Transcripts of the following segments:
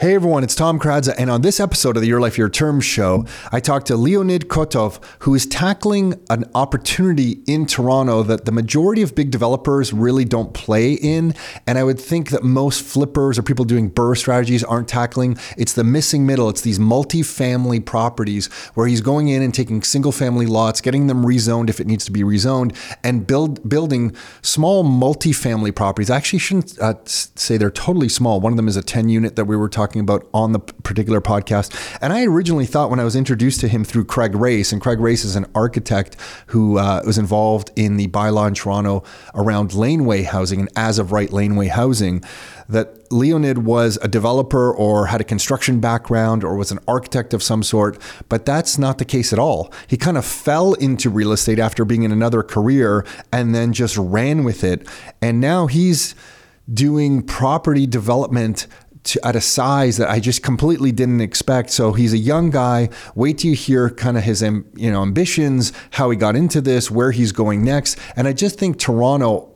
Hey everyone, it's Tom Karadza, and on this episode of the Your Life Your Terms show, I talked to Leonid Kotov, who is tackling an opportunity in Toronto that the majority of big developers really don't play in. And I would think that most flippers or people doing BRRRR strategies aren't tackling. It's the missing middle. It's these multi-family properties where he's going in and taking single-family lots, getting them rezoned if it needs to be rezoned, and build building small multi-family properties. I actually shouldn't uh, say they're totally small. One of them is a 10 unit that we were talking about on the particular podcast. And I originally thought when I was introduced to him through Craig Race, and Craig Race is an architect who uh, was involved in the bylaw in Toronto around laneway housing and as of right laneway housing, that Leonid was a developer or had a construction background or was an architect of some sort, but that's not the case at all. He kind of fell into real estate after being in another career and then just ran with it. And now he's doing property development to, at a size that I just completely didn't expect. So he's a young guy. Wait till you hear kind of his you know ambitions, how he got into this, where he's going next. And I just think Toronto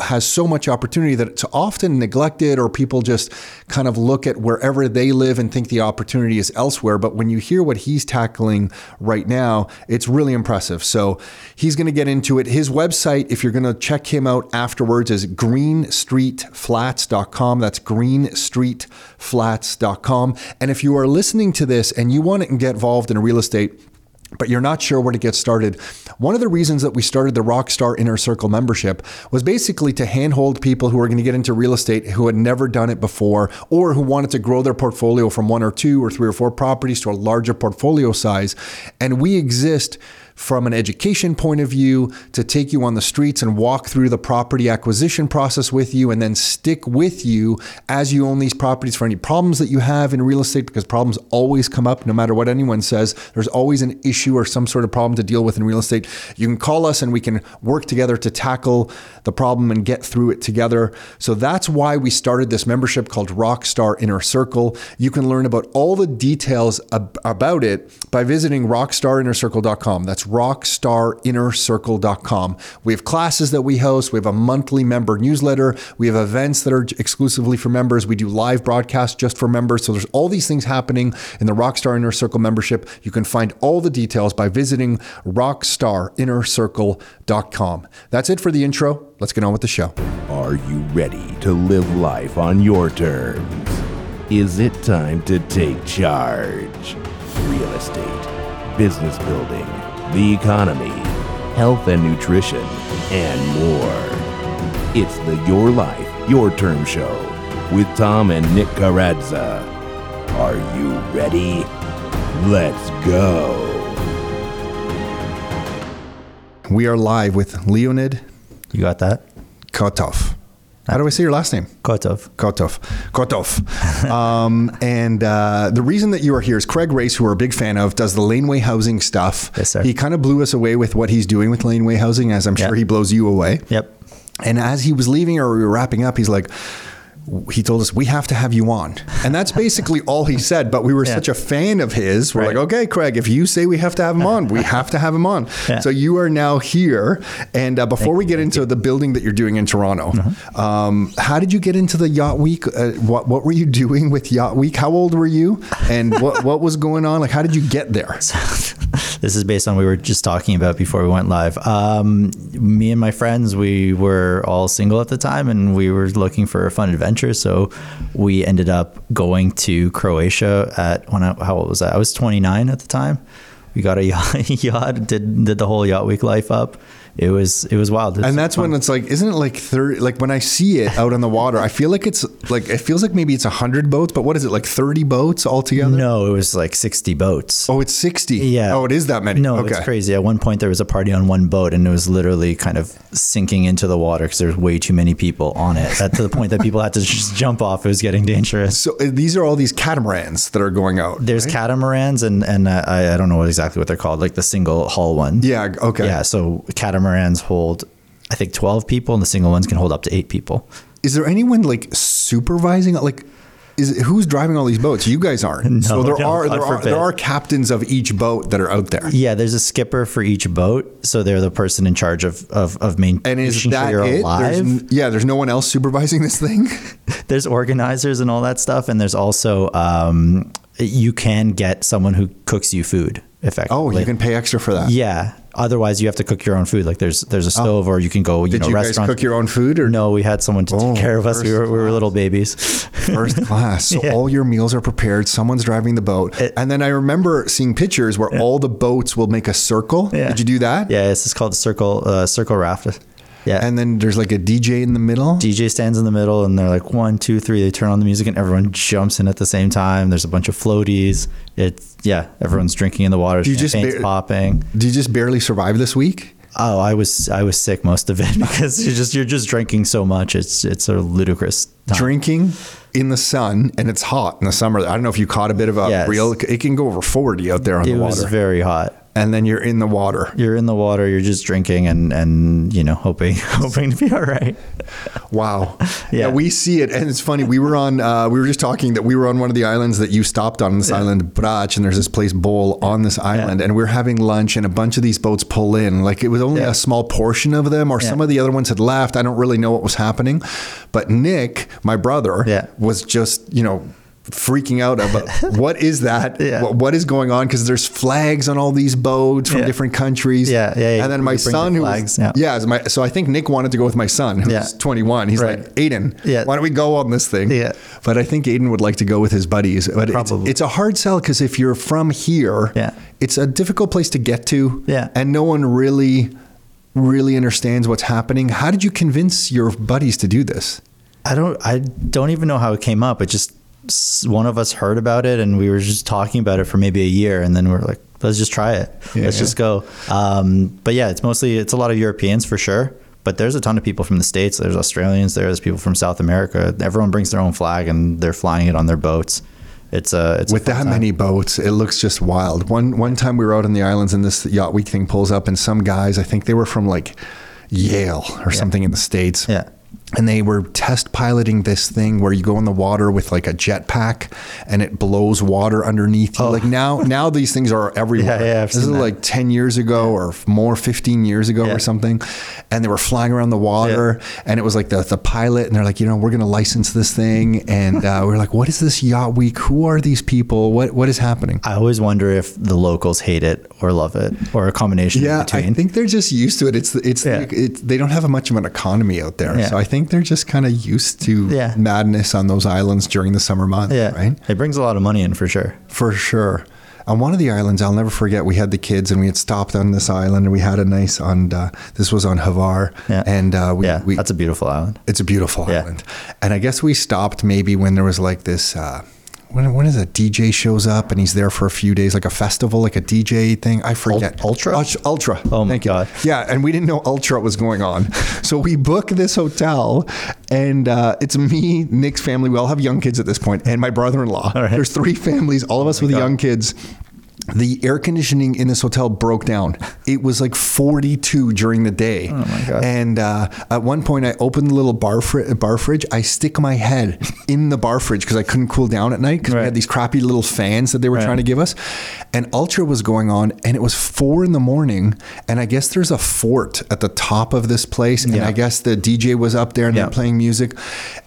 has so much opportunity that it's often neglected or people just kind of look at wherever they live and think the opportunity is elsewhere. But when you hear what he's tackling right now it's really impressive. So he's going to get into it. His website if you're going to check him out afterwards is greenstreetflats.com that's greenstreetflats.com and if you are listening to this and you want to get involved in real estate but you're not sure where to get started. One of the reasons that we started the Rockstar Inner Circle membership was basically to handhold people who are going to get into real estate who had never done it before or who wanted to grow their portfolio from one or two or three or four properties to a larger portfolio size. And we exist from an education point of view to take you on the streets and walk through the property acquisition process with you and then stick with you as you own these properties for any problems that you have in real estate because problems always come up no matter what anyone says. There's always an issue or some sort of problem to deal with in real estate. You can call us and we can work together to tackle the problem and get through it together. So that's why we started this membership called Rockstar Inner Circle. You can learn about all the details ab- about it by visiting rockstarinnercircle.com that's rockstarinnercircle.com. We have classes that we host. We have a monthly member newsletter. We have events that are exclusively for members. We do live broadcasts just for members. So there's all these things happening in the Rockstar Inner Circle membership. You can find all the details by visiting rockstarinnercircle.com. That's it for the intro. Let's get on with the show. Are you ready to live life on your terms? Is it time to take charge? Real estate, business building the economy, health and nutrition, and more. It's the Your Life, Your Terms Show with Tom and Nick Karadza. Are you ready? Let's go. We are live with Leonid. You got that? Kotov. How do I say your last name? Kotov. Kotov. Kotov. um, and uh, the reason that you are here is Craig Race, who we're a big fan of, does the laneway housing stuff. Yes, sir. He kind of blew us away with what he's doing with laneway housing, as I'm sure he blows you away. Yep. And as he was leaving or we were wrapping up, he's like, he told us we have to have you on, and that's basically all he said. But we were Yeah. such a fan of his, we're Right. like, okay, Craig, if you say we have to have him on, we have to have him on. Yeah. So you are now here, and uh, before we get into the building that you're doing in Toronto, Uh-huh. um, how did you get into the Yacht Week? Uh, what what were you doing with Yacht Week? How old were you, and what what was going on? Like, how did you get there? this is based on what we were just talking about before we went live. Um, me and my friends, we were all single at the time, and we were looking for a fun adventure. So we ended up going to Croatia at when I, how old was I? I was 29 at the time. We got a yacht, yacht did did the whole yacht week life up. It was it was wild. It was And that's fun. when it's like, isn't it like thirty? Like when I see it out on the water, I feel like it's like it feels like maybe it's hundred boats, but what is it like thirty boats altogether? no, it was like 60 boats. Oh, it's sixty. Yeah. Oh, it is that many. No, okay. it's crazy. At one point, there was a party on one boat, and it was literally kind of sinking into the water because there's way too many people on it. That to the point that people had to just jump off. It was getting dangerous. So uh, these are all these catamarans that are going out. There's catamarans, and and uh, I I don't know what exactly what they're called, like the single hull one. Yeah. Okay. Yeah. So catamarans hold, I think, 12 people, and the single ones can hold up to eight people. Is there anyone like supervising? Like, is who's driving all these boats? You guys aren't. so there no, are there are there are captains of each boat that are out there. Yeah, there's a skipper for each boat, so they're the person in charge of of, of maintaining And is sure that you're it? There's yeah, there's no one else supervising this thing. there's organizers and all that stuff, and there's also um, you can get someone who cooks you food effectively. Oh, you can pay extra for that. Yeah. Otherwise, you have to cook your own food. Like there's there's a stove, or you can go. You Did know, you guys cook your own food or No, we had someone to Oh, take care of us. We were, we were little babies. first class? So Yeah. all your meals are prepared. Someone's driving the boat, It- and then I remember seeing pictures where all the boats will make a circle. Yeah. Did you do that? yeah, this is called the circle uh, circle raft. Yeah. And then there's like a DJ in the middle. DJ stands in the middle and they're like one, two, three. They turn on the music and everyone jumps in at the same time. There's a bunch of floaties. It's yeah, everyone's drinking in the water. you just popping. Did you just barely survive this week? Oh, I was I was sick most of it because you're just you're just drinking so much. It's it's a ludicrous. Time. Drinking in the sun, and it's hot in the summer. I don't know if you caught a bit of a Yes. real. It can go over forty out there on It the was water, very hot. And then you're in the water. You're in the water. You're just drinking and and you know hoping hoping to be all right. Wow. Yeah. we see it, and it's funny. We were on. Uh, we were just talking that we were on one of the islands that you stopped on this island, Brač, and there's this place Bol on this island, and we're having lunch, and a bunch of these boats pull in. Like it was only Yeah. a small portion of them, or some of the other ones had left. I don't really know what was happening, but Nick, my brother, Yeah. was just you know. Freaking out about what is that? Yeah. What, what is going on? Because there's flags on all these boats from Yeah. different countries. Yeah, yeah, yeah. And then my bring the son, who flags, was, yeah. yeah, so my, so I think Nick wanted to go with my son, who's Yeah. 21. He's Right. like, Aiden, Yeah. why don't we go on this thing? Yeah. But I think Aiden would like to go with his buddies. But it's, Probably. it's a hard sell because if you're from here, Yeah. it's a difficult place to get to. Yeah. And no one really, really understands what's happening. How did you convince your buddies to do this? I don't I don't even know how it came up. It just one of us heard about it and we were just talking about it for maybe a year and then we are like let's just try it. Yeah, let's yeah. just go. Um, but yeah, it's mostly it's a lot of Europeans for sure. But there's a ton of people from the states. There's Australians. There's people from South America. Everyone brings their own flag and they're flying it on their boats. It's a it's With fun that time. many boats, it looks just wild. One one time we were out on the islands and this yacht week thing pulls up and some guys, I think they were from like Yale or something in the States. Yeah. And they were test piloting this thing where you go in the water with like a jetpack and it blows water underneath you. Like now, now these things are everywhere. Oh. Yeah, yeah, this is that. like 10 years ago or more, 15 years ago Yeah. or something. And they were flying around the water and it was like the, the pilot and they're like, you know, we're going to license this thing. And uh, we are like, what is this yacht week? Who are these people? What, what is happening? I always wonder if the locals hate it or love it or a combination Yeah. I think they're just used to it. It's it's, Yeah. it's they don't have much of an economy out there, Yeah. so I think they're just kind of used to Yeah. madness on those islands during the summer months, yeah, right? It brings a lot of money in for sure. For sure. On one of the islands, I'll never forget. We had the kids, and we had stopped on this island, and we had a nice on. Uh, this was on Hvar, Yeah. and uh, we, yeah, we that's a beautiful island. it's a beautiful Yeah. island. And I guess we stopped maybe when there was like this. Uh, when, when is a DJ shows up and he's there for a few days, like a festival, like a DJ thing? I forget. Ultra? Ult- Ultra. Oh my Thank you. God. Yeah, and we didn't know Ultra was going on, so we book this hotel, and uh, it's me, Nick's family. We all have young kids at this point, and my brother-in-law. Right. There's three families, all of us with God. young kids. The air conditioning in this hotel broke down. It was like 42 during the day. Oh my God. And uh, at one point, I opened the little bar, fri- bar fridge. I stick my head in the bar fridge because I couldn't cool down at night because we had these crappy little fans that they were Right. trying to give us. And Ultra was going on, and it was four in the morning. And I guess there's a fort at the top of this place. And Yeah. I guess the DJ was up there and Yeah. they're playing music.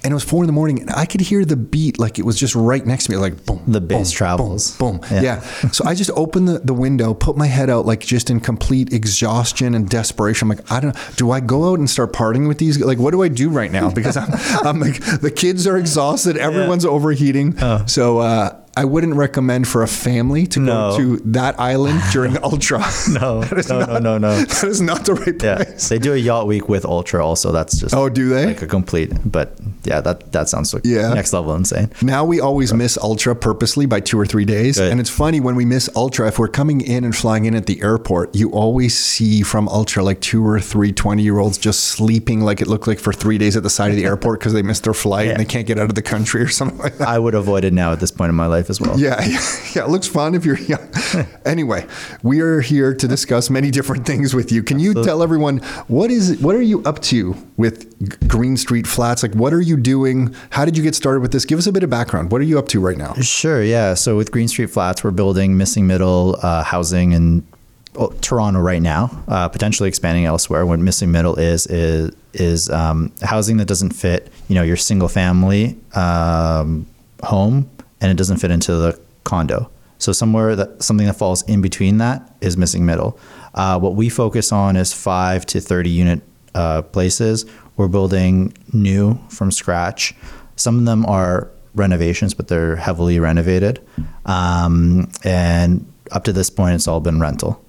And it was four in the morning, and I could hear the beat like it was just right next to me, like boom. The bass boom, travels. Boom. boom. Yeah. Yeah. So I just opened the, the window, put my head out, like just in complete exhaustion and desperation. I'm like, I don't. Do I go out and start partying with these? Like, what do I do right now? Because I'm, I'm like, the kids are exhausted. Everyone's overheating. So uh, I wouldn't recommend for a family to No. go to that island during Ultra. No, no, not- no, no, no. That is not the right Yeah, place. they do a yacht week with Ultra also. That's just Oh, do they? like a complete. But yeah, that that sounds like Yeah. next level insane. Now we always miss Ultra purposely by two or three days. And it's funny when we miss Ultra, if we're coming in and flying in at the airport, you always see from Ultra like two or three 20 year olds just sleeping like it looked like for three days at the side of the airport because they missed their flight Yeah. and they can't get out of the country or something like that. I would avoid it now at this point in my life as well. Yeah, yeah, yeah, it looks fun if you're young. anyway, we are here to discuss many different things with you. Can you tell everyone what is what are you up to with Green Street Flats. Like, what are you doing? How did you get started with this? Give us a bit of background. What are you up to right now? Sure, yeah. So with Green Street Flats, we're building missing middle uh, housing in oh, Toronto right now, uh, potentially expanding elsewhere. What missing middle is is is um, housing that doesn't fit, you know, your single family um, home, and it doesn't fit into the condo. So somewhere that something that falls in between that is missing middle. Uh, what we focus on is five to thirty unit uh, places. We're building new from scratch. Some of them are renovations, but they're heavily renovated. Um, and up to this point, it's all been rental.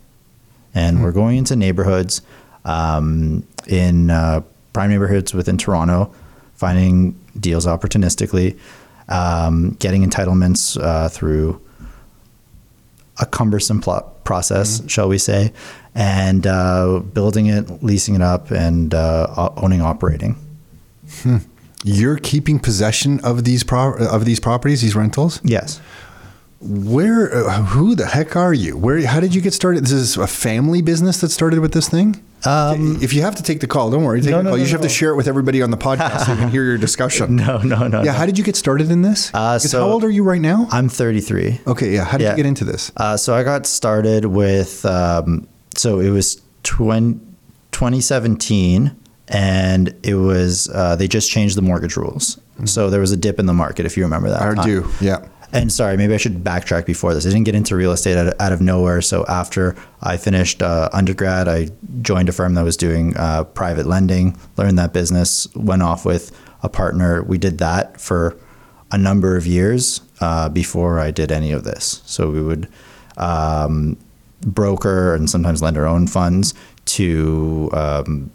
And we're going into neighborhoods um, in uh, prime neighborhoods within Toronto, finding deals opportunistically, um, getting entitlements uh, through a cumbersome pl- process, shall we say, and uh, building it, leasing it up, and uh, owning, operating. You're keeping possession of these pro- of these properties, these rentals. Yes. Where? Uh, who the heck are you? Where? How did you get started? This is a family business that started with this thing. Um, if you have to take the call, don't worry. Take No, no, call. no, you should have to share it with everybody on the podcast so they can hear your discussion. No, no, no. Yeah. How did you get started in this? Uh, so- how old are you right now? I'm 33. Okay. Yeah. How did Yeah. you get into this? Uh, so I got started with, um, so it was 20, 2017, and it was, uh, they just changed the mortgage rules. So there was a dip in the market, if you remember that. I time. do. Yeah. And sorry, maybe I should backtrack before this. I didn't get into real estate out of, out of nowhere. So after I finished uh, undergrad, I joined a firm that was doing uh, private lending, learned that business, went off with a partner. We did that for a number of years uh, before I did any of this. So we would um, broker and sometimes lend our own funds to um,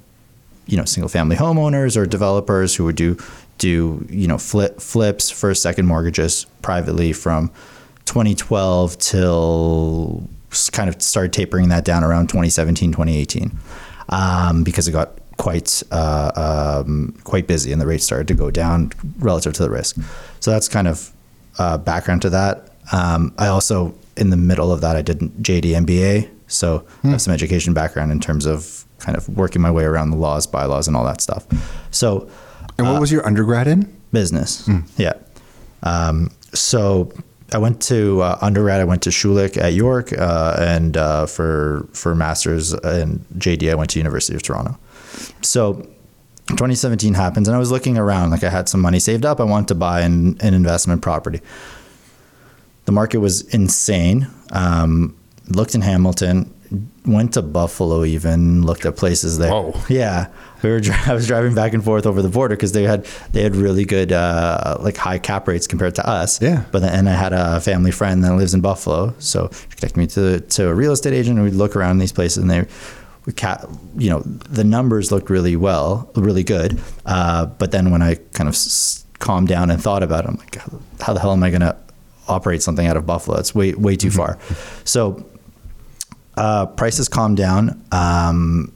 you know single family homeowners or developers who would do do you know flip flips first second mortgages privately from 2012 till kind of started tapering that down around 2017 2018 um, because it got quite uh, um, quite busy and the rates started to go down relative to the risk. So that's kind of uh, background to that. Um, I also in the middle of that I did JD MBA so I have some education background in terms of kind of working my way around the laws bylaws and all that stuff. So And what was your undergrad in? business. Yeah. Um, so I went to uh, undergrad. I went to Schulich at York, uh, and uh, for for masters and JD, I went to University of Toronto. So 2017 happens, and I was looking around. Like I had some money saved up. I wanted to buy an, an investment property. The market was insane. Um, looked in Hamilton, went to Buffalo, even looked at places there. Whoa. Yeah, we were. dri- I was driving back and forth over the border because they had they had really good uh, like high cap rates compared to us. Yeah. But then, and I had a family friend that lives in Buffalo, so she connected me to to a real estate agent, and we'd look around these places, and they. We ca- you know, the numbers looked really well, really good. Uh, but then when I kind of s- calmed down and thought about it, I'm like, how the hell am I going to operate something out of Buffalo? It's way way too far. So uh, prices calmed down. Um,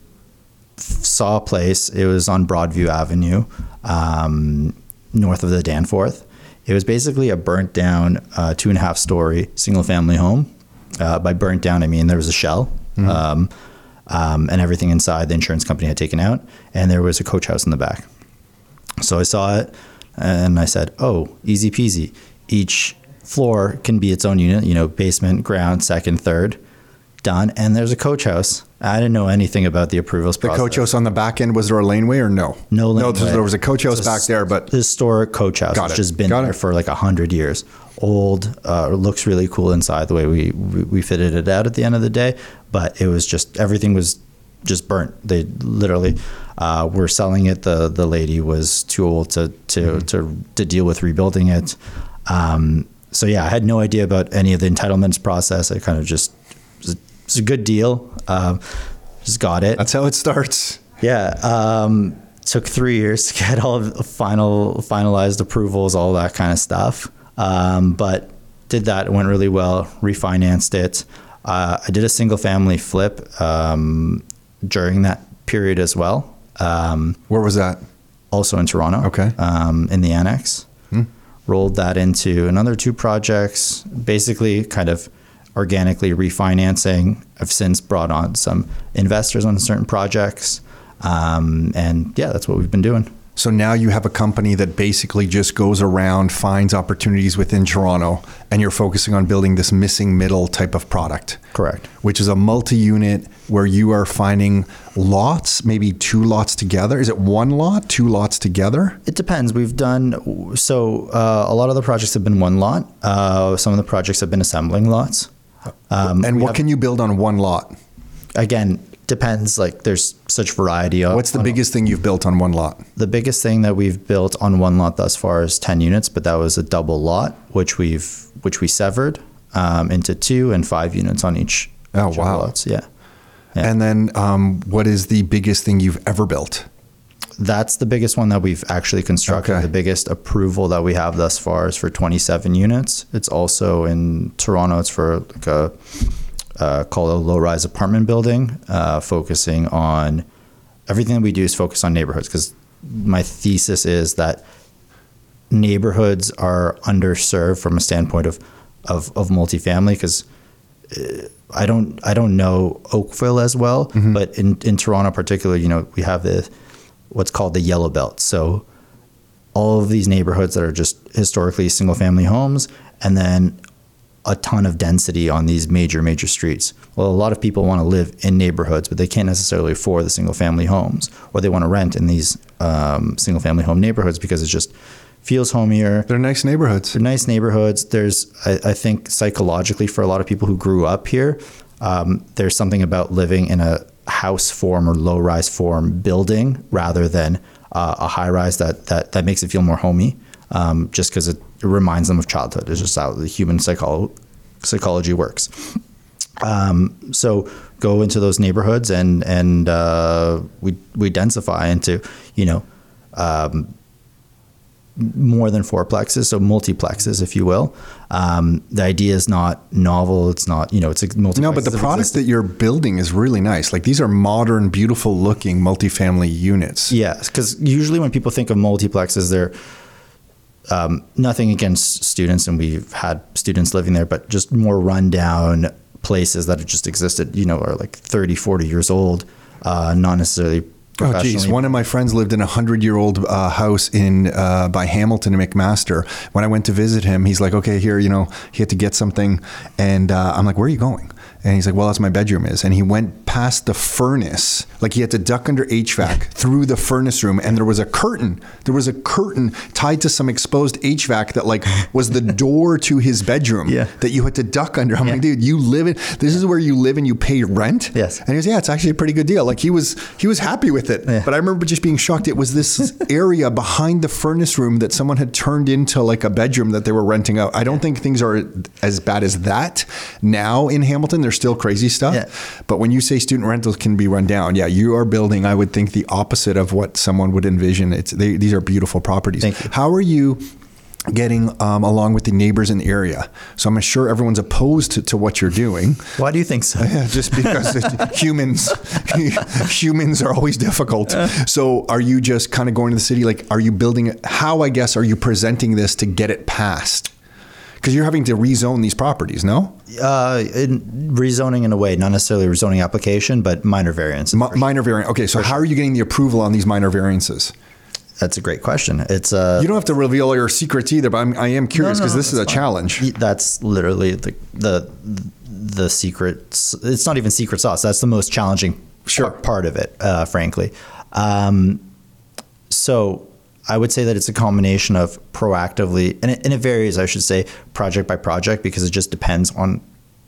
saw a place. It was on Broadview Avenue, um, north of the Danforth. It was basically a burnt down uh, two and a half story single family home. Uh, by burnt down, I mean there was a shell. Um, um, and everything inside the insurance company had taken out, and there was a coach house in the back. So I saw it and I said, oh, easy peasy. Each floor can be its own unit, you know, basement, ground, second, third, done. And there's a coach house. I didn't know anything about the approvals The process. coach house on the back end, was there a laneway or no? No No, there was a coach house back there, but historic coach house. Got it. just been Got there it. for like a hundred years. Old, uh, looks really cool inside the way we, we we fitted it out at the end of the day. But it was just everything was just burnt. They literally uh, were selling it. The the lady was too old to to Mm-hmm. to, to deal with rebuilding it. Um, so yeah, I had no idea about any of the entitlements process. I kind of just it was, it was a good deal. Um, just got it. that's how it starts. Yeah. Um, took three years to get all the final finalized approvals, all that kind of stuff. Um, but did that. It went really well. Refinanced it. Uh, I did a single family flip um, during that period as well. Um, Where was that? also in Toronto. Okay. Um, in the annex. Rolled that into another two projects, basically kind of organically refinancing. I've since brought on some investors on certain projects. Um, and yeah, that's what we've been doing. So now you have a company that basically just goes around, finds opportunities within Toronto, and you're focusing on building this missing middle type of product. Correct. Which is a multi unit where you are finding lots, maybe two lots together. Is it one lot, two lots together? It depends. We've done so. Uh, a lot of the projects have been one lot. Uh, some of the projects have been assembling lots. Um, and what have, can you build on one lot? Again, depends. Like there's such variety. Of, What's the biggest thing you've built on one lot? The biggest thing that we've built on one lot thus far is ten units, but that was a double lot, which we've which we severed um, into two and five units on each. Oh wow! Lots. Yeah. yeah. And then, um, what is the biggest thing you've ever built? That's the biggest one that we've actually constructed. Okay. The biggest approval that we have thus far is for 27 units. It's also in Toronto. It's for like a uh, called a low-rise apartment building, uh, focusing on everything that we do is focused on neighborhoods because my thesis is that neighborhoods are underserved from a standpoint of of, of multifamily because uh, I don't I don't know Oakville as well, mm-hmm. but in in Toronto particularly, you know, we have the what's called the yellow belt. So all of these neighborhoods that are just historically single family homes and then a ton of density on these major major streets. Well, a lot of people want to live in neighborhoods, but they can't necessarily afford the single family homes, or they want to rent in these um, single family home neighborhoods because it just feels homier. They're nice neighborhoods. They're nice neighborhoods. There's, I, I think, psychologically for a lot of people who grew up here, um, there's something about living in a house form or low rise form building rather than uh, a high rise that, that that makes it feel more homey. Um, just because it it reminds them of childhood. It's just how the human psycholo- psychology works. Um, so go into those neighborhoods and and uh, we we densify into you know um, more than fourplexes, so multiplexes, if you will. Um, the idea is not novel. It's not you know it's a multi. No, but the product that you're building is really nice. Like these are modern, beautiful looking multifamily units. Yes, because usually when people think of multiplexes, they're um, nothing against students, and we've had students living there, but just more rundown places that have just existed, you know, are like 30, 40 years old, uh, not necessarily Oh, geez. One of my friends lived in a hundred year old uh, house in uh, by Hamilton and McMaster. When I went to visit him, he's like, okay, here, you know, he had to get something. And uh, I'm like, where are you going? And he's like, well, that's my bedroom is. And he went past the furnace, like he had to duck under HVAC through the furnace room. And there was a curtain. There was a curtain tied to some exposed HVAC that like was the door to his bedroom yeah. that you had to duck under. I'm yeah. like, dude, you live in, this is where you live and you pay rent? Yes. And he goes, yeah, it's actually a pretty good deal. Like he was, he was happy with it. Yeah. But I remember just being shocked. It was this area behind the furnace room that someone had turned into like a bedroom that they were renting out. I don't think things are as bad as that now in Hamilton. There's still crazy stuff. Yeah. But when you say student rentals can be run down, yeah, you are building, I would think, the opposite of what someone would envision. It's they, These are beautiful properties. How are you getting um, along with the neighbors in the area. So I'm sure everyone's opposed to, to what you're doing. Why do you think so? Just because humans humans are always difficult. So are you just kind of going to the city? Like, are you building? How I guess are you presenting this to get it passed? Because you're having to rezone these properties, no? Uh, in rezoning in a way, not necessarily a rezoning application, but minor variance. M- minor variant. Okay, so how are you getting the approval on these minor variances? That's a great question. It's uh, you don't have to reveal your secrets either, but I'm, I am curious because no, no, no, this is a fine. challenge. That's literally the the the secret. It's not even secret sauce. That's the most challenging sure. part of it, uh, frankly. Um, so I would say that it's a combination of proactively, and it, and it varies, I should say, project by project, because it just depends on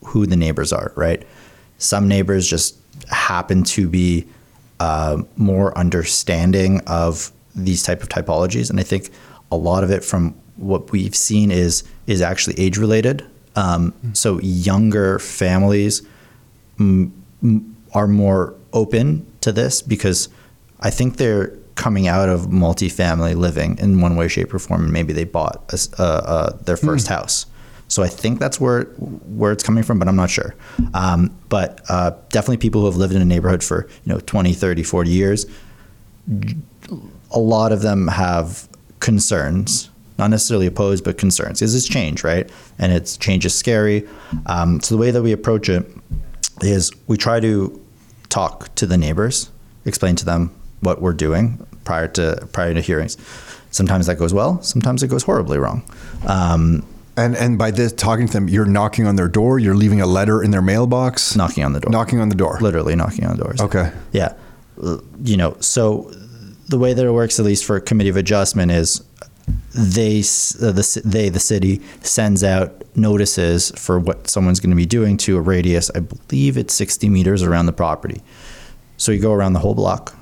who the neighbors are, right? Some neighbors just happen to be uh, more understanding of these type of typologies, and I think a lot of it from what we've seen is is actually age related. Um, mm-hmm. So younger families m- m- are more open to this because I think they're coming out of multifamily living in one way, shape, or form, and maybe they bought a, uh, uh, their first mm. house. So I think that's where where it's coming from, but I'm not sure. Um, but uh, definitely people who have lived in a neighborhood for you know 20, 30, 40 years, a lot of them have concerns, not necessarily opposed, but concerns. Is this change, right? And it's change is scary. Um, so the way that we approach it is we try to talk to the neighbors, explain to them what we're doing prior to prior to hearings. Sometimes that goes well. Sometimes it goes horribly wrong. Um, And and by this talking to them, you're knocking on their door. You're leaving a letter in their mailbox. knocking on the door. Knocking on the door. literally knocking on doors. Okay. Yeah. Uh, You know, so the way that it works, at least for committee of adjustment, is they uh, the they the city sends out notices for what someone's going to be doing to a radius. I believe it's 60 meters around the property. So you go around the whole block,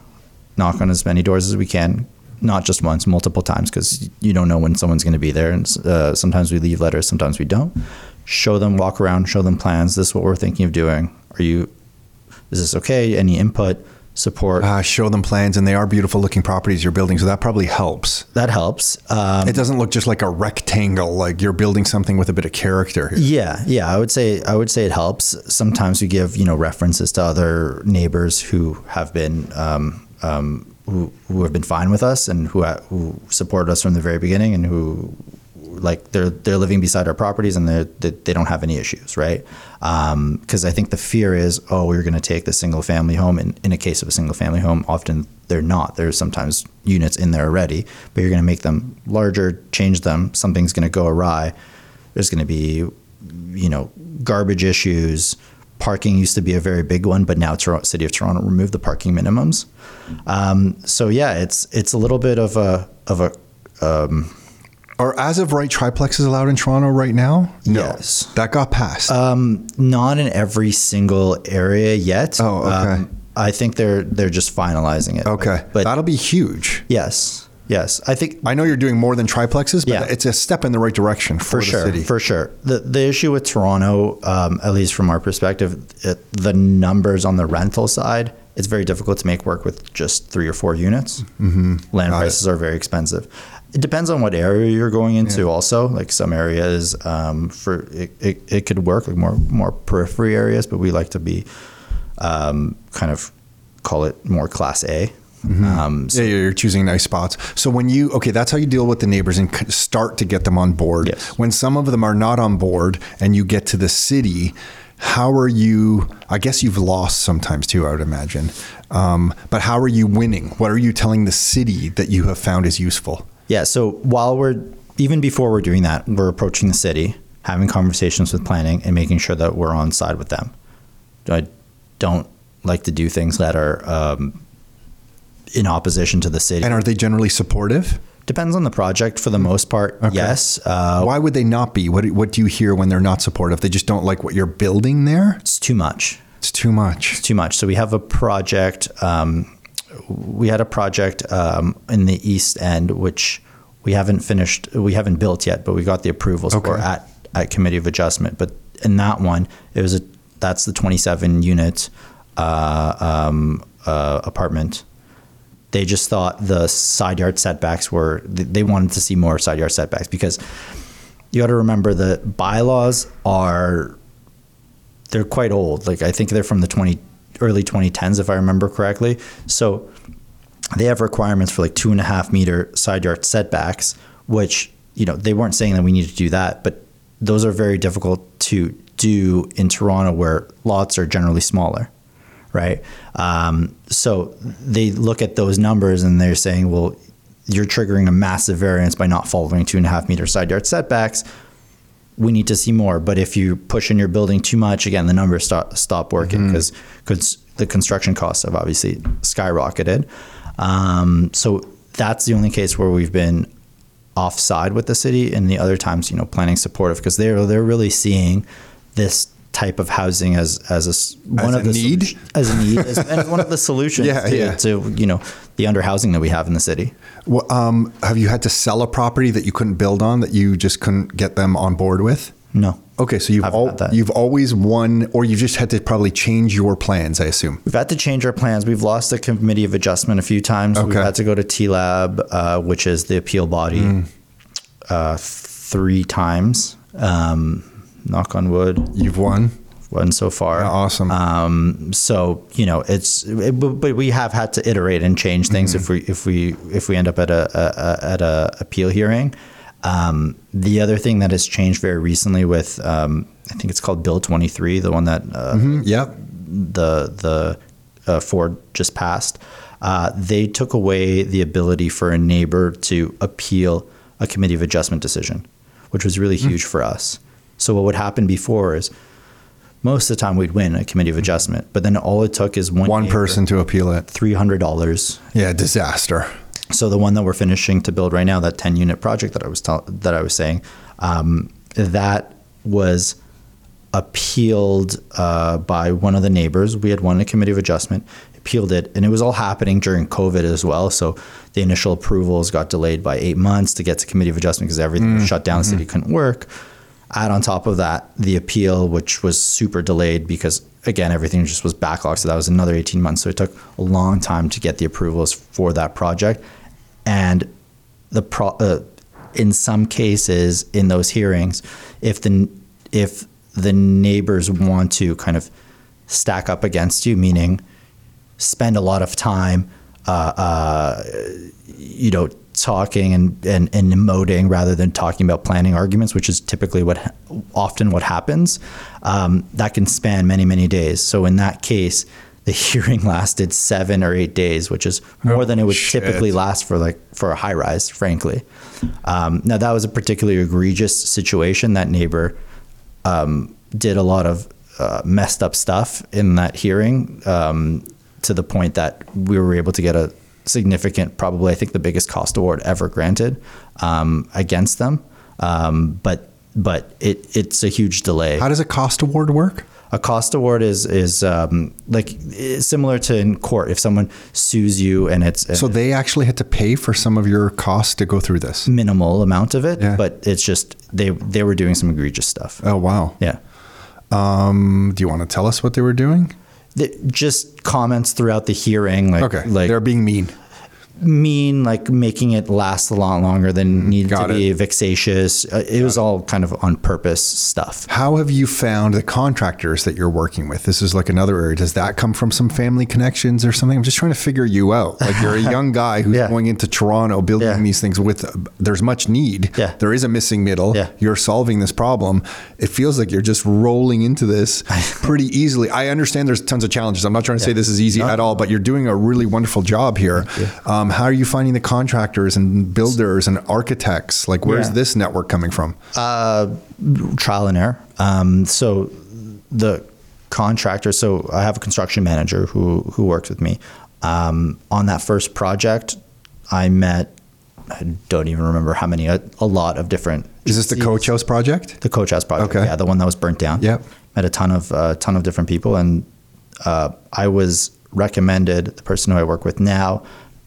knock on as many doors as we can, not just once, multiple times, because you don't know when someone's going to be there. And uh, sometimes we leave letters, sometimes we don't. Show them, walk around, show them plans. This is what we're thinking of doing. Are you? Is this okay? Any input, support? Uh, show them plans, and they are beautiful looking properties you're building, so that probably helps. that helps. Um, it doesn't look just like a rectangle, like you're building something with a bit of character. Here. Yeah, yeah, I would say I would say it helps. Sometimes we give you know references to other neighbors who have been um, um, who who have been fine with us and who who supported us from the very beginning and who like they're they're living beside our properties and they they don't have any issues, right? Because I think the fear is, oh, we're going to take the single family home. And in a case of a single family home, often they're not. There's sometimes units in there already, but you're going to make them larger, change them. Something's going to go awry. There's going to be, you know, garbage issues. Parking used to be a very big one, but now Toronto, City of Toronto removed the parking minimums. Um, so yeah, it's it's a little bit of a of a Are as of right triplexes allowed in Toronto right now? No. Yes. That got passed. Um, not in every single area yet. Oh, okay. Um, I think they're they're just finalizing it. okay. but That'll be huge. yes, yes, I think I know you're doing more than triplexes, but Yeah. it's a step in the right direction for, for the sure, city. for sure. The the issue with Toronto, um, at least from our perspective, it, the numbers on the rental side, it's very difficult to make work with just three or four units. Mm-hmm. Land Got it. prices are very expensive. It depends on what area you're going into. Also, like some areas, um, for it, it, it could work like more more periphery areas, but we like to be um, kind of call it more class A. Um, so yeah, you're you're choosing nice spots. So when you okay, that's how you deal with the neighbors and start to get them on board. Yes. When some of them are not on board and you get to the city, how are you? I guess you've lost sometimes too. I would imagine. Um, but how are you winning? What are you telling the city that you have found is useful? Yeah. So while we're even before we're doing that, we're approaching the city, having conversations with planning, and making sure that we're on side with them. I don't like to do things that are um, in opposition to the city. And are they generally supportive? Depends on the project. For the most part, yes. Uh, Why would they not be? What What do you hear when they're not supportive? They just don't like what you're building there. it's too much. It's too much. It's too much. So we have a project. Um, we had a project um, in the East End, which we haven't finished. We haven't built yet, but we got the approvals for at at committee of adjustment. But in that one, it was a that's the 27 unit uh, um, uh, apartment. They just thought the side yard setbacks were. They wanted to see more side yard setbacks because you got to remember the bylaws are they're quite old. Like I think they're from the 20 early 2010s, if I remember correctly. So they have requirements for like two and a half meter side yard setbacks, which you know they weren't saying that we need to do that, but those are very difficult to do in Toronto, where lots are generally smaller, right? Um, so they look at those numbers and they're saying, well, you're triggering a massive variance by not following two and a half meter side yard setbacks we need to see more. But if you push in your building too much, again, the numbers stop stop working because the construction costs have obviously skyrocketed. Um, so that's the only case where we've been offside with the city, and the other times, you know, planning supportive because they're they're really seeing this type of housing as as a one As of a the need? solu- as a need as, and one of the solutions Yeah, to, yeah. to you know the underhousing that we have in the city. Well, um, have you had to sell a property that you couldn't build on that you just couldn't get them on board with? No. Okay, so you've al- that. you've always won, or you just had to probably change your plans. I assume. We've had to change our plans. We've lost the committee of adjustment a few times. We've had to go to TLAB, uh, which is the appeal body, Mm. uh, three times. Um, knock on wood, You've won. Won so far. Yeah, awesome. Um, so you know, it's it, but we have had to iterate and change things Mm-hmm. if we if we if we end up at a, a, a at a appeal hearing. Um, the other thing that has changed very recently with um, I think it's called Bill twenty three, the one that uh, Mm, Yep. the the uh, Ford just passed, uh, they took away the ability for a neighbor to appeal a committee of adjustment decision, which was really huge for us. So what would happen before is most of the time we'd win a committee of adjustment, but then all it took is one One person to appeal it. three hundred dollars. Yeah, disaster. So the one that we're finishing to build right now, that ten unit project that I was tell- that I was saying, um, that was appealed uh, by one of the neighbors. We had won a committee of adjustment, appealed it, and it was all happening during COVID as well. So the initial approvals got delayed by eight months to get to committee of adjustment because everything was shut down. The city couldn't work. Add on top of that the appeal, which was super delayed because again everything just was backlogged. So that was another 18 months. So it took a long time to get the approvals for that project, and the pro. Uh, in some cases, in those hearings, if the if the neighbors want to kind of stack up against you, meaning spend a lot of time, uh, uh, you know, talking and, and, and emoting rather than talking about planning arguments, which is typically what often what happens. Um, that can span many many days. So in that case, the hearing lasted seven or eight days, which is more than it would shit. typically last for like for a high rise, frankly. Um, now that was a particularly egregious situation. That neighbor um, did a lot of uh, messed up stuff in that hearing um, to the point that we were able to get a significant, probably I think the biggest cost award ever granted um, against them. Um, but but it it's a huge delay. How does a cost award work? A cost award is is um, like is similar to in court. If someone sues you and it's So they actually had to pay for some of your costs to go through this. minimal amount of it, Yeah. but it's just they they were doing some egregious stuff. Oh wow. Yeah. Um, do you want to tell us what they were doing? Just comments throughout the hearing, like Okay, like they're being mean. Mean, like making it last a lot longer than needed Mm, got to be, vexatious. Uh, it was all kind of on purpose stuff. How have you found the contractors that you're working with? This is like another area. Does that come from some family connections or something? I'm just trying to figure you out. Like you're a young guy who's Yeah. going into Toronto, building Yeah. these things with. There's much need. Yeah. There is a missing middle. Yeah. You're solving this problem. It feels like you're just rolling into this pretty easily. I understand there's tons of challenges. I'm not trying to say this is easy at all, but you're doing a really wonderful job here. Um, how are you finding the contractors and builders and architects? Like, where's Yeah. this network coming from? trial and error. Um, so the contractor, so I have a construction manager who who works with me. Um, on that first project, I met I don't even remember how many a, a lot of different. Is this the Coach House project? The Coach House project, Okay. yeah, the one that was burnt down. Yep. Met a ton of uh, ton of different people, and uh, I was recommended the person who I work with now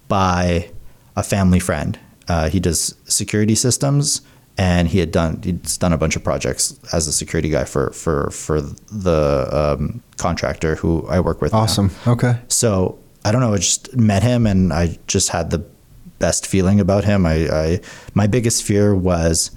by a family friend. Uh, he does security systems, and he had done he's done a bunch of projects as a security guy for for for the um, contractor who I work with. now. Awesome. Okay. So I don't know. I just met him, and I just had the best feeling about him. I, I my biggest fear was,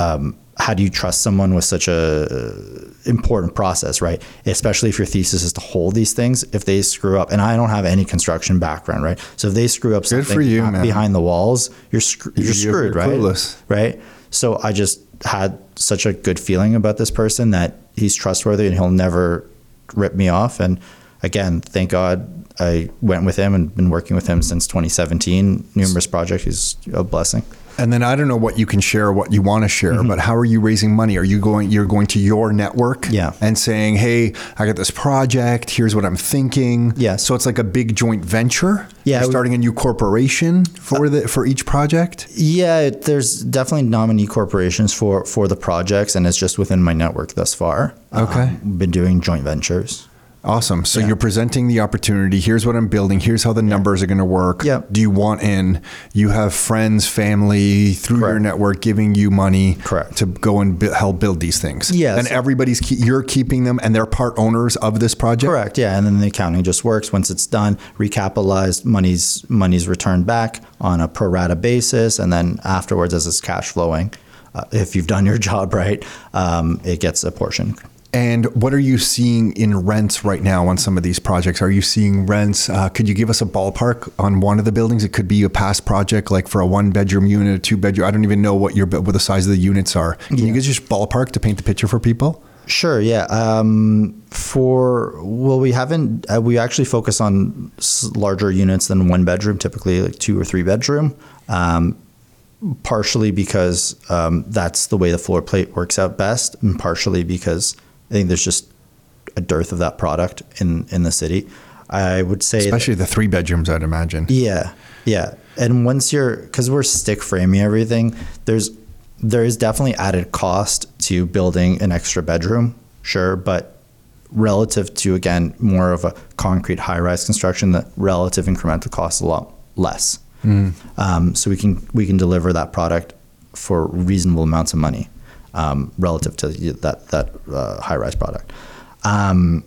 um, how do you trust someone with such a uh, important process, right? Especially if your thesis is to hold these things. If they screw up, and I don't have any construction background, right? So if they screw up something you, behind, the walls, you're you're You're screwed, right? clueless. Right. So I just had such a good feeling about this person that he's trustworthy and he'll never rip me off. And again, thank God I went with him and been working with him since 2017. Numerous projects. He's a blessing. And then I don't know what you can share, what you want to share, Mm-hmm. but how are you raising money? Are you going? You're going to your network, Yeah. and saying, "Hey, I got this project. Here's what I'm thinking." Yeah. So it's like a big joint venture. Yeah, You're starting a new corporation for the for each project. Yeah, it, there's definitely nominee corporations for for the projects, and it's just within my network thus far. Okay. Um, been doing joint ventures. Awesome. So Yeah. you're presenting the opportunity. Here's what I'm building. Here's how the numbers are going to work. Yep. Do you want in? You have friends, family through your network giving you money. Correct. To go and bu- help build these things. Yes. And everybody's ke- you're keeping them, and they're part owners of this project. Correct. Yeah, and then the accounting just works once it's done, recapitalized, money's money's returned back on a pro rata basis, and then afterwards, as it's cash flowing, uh, if you've done your job right, um, it gets a portion. And what are you seeing in rents right now on some of these projects? Are you seeing rents? Uh, could you give us a ballpark on one of the buildings? It could be a past project, like for a one bedroom unit, a two bedroom. I don't even know what your what the size of the units are. Can you guys just ballpark to paint the picture for people? Sure. Yeah. Um, for well, we haven't. Uh, we actually focus on larger units than one bedroom, typically like two or three bedroom. Um, partially because um, that's the way the floor plate works out best, and partially because I think there's just a dearth of that product in in the city. I would say, that- Especially the three bedrooms, I'd imagine. yeah, yeah. And once you're, because we're stick framing everything, there's there is definitely added cost to building an extra bedroom, sure, but relative to again more of a concrete high rise construction, the relative incremental cost is a lot less. Um, so we can we can deliver that product for reasonable amounts of money um, relative to that that uh, high rise product. Um,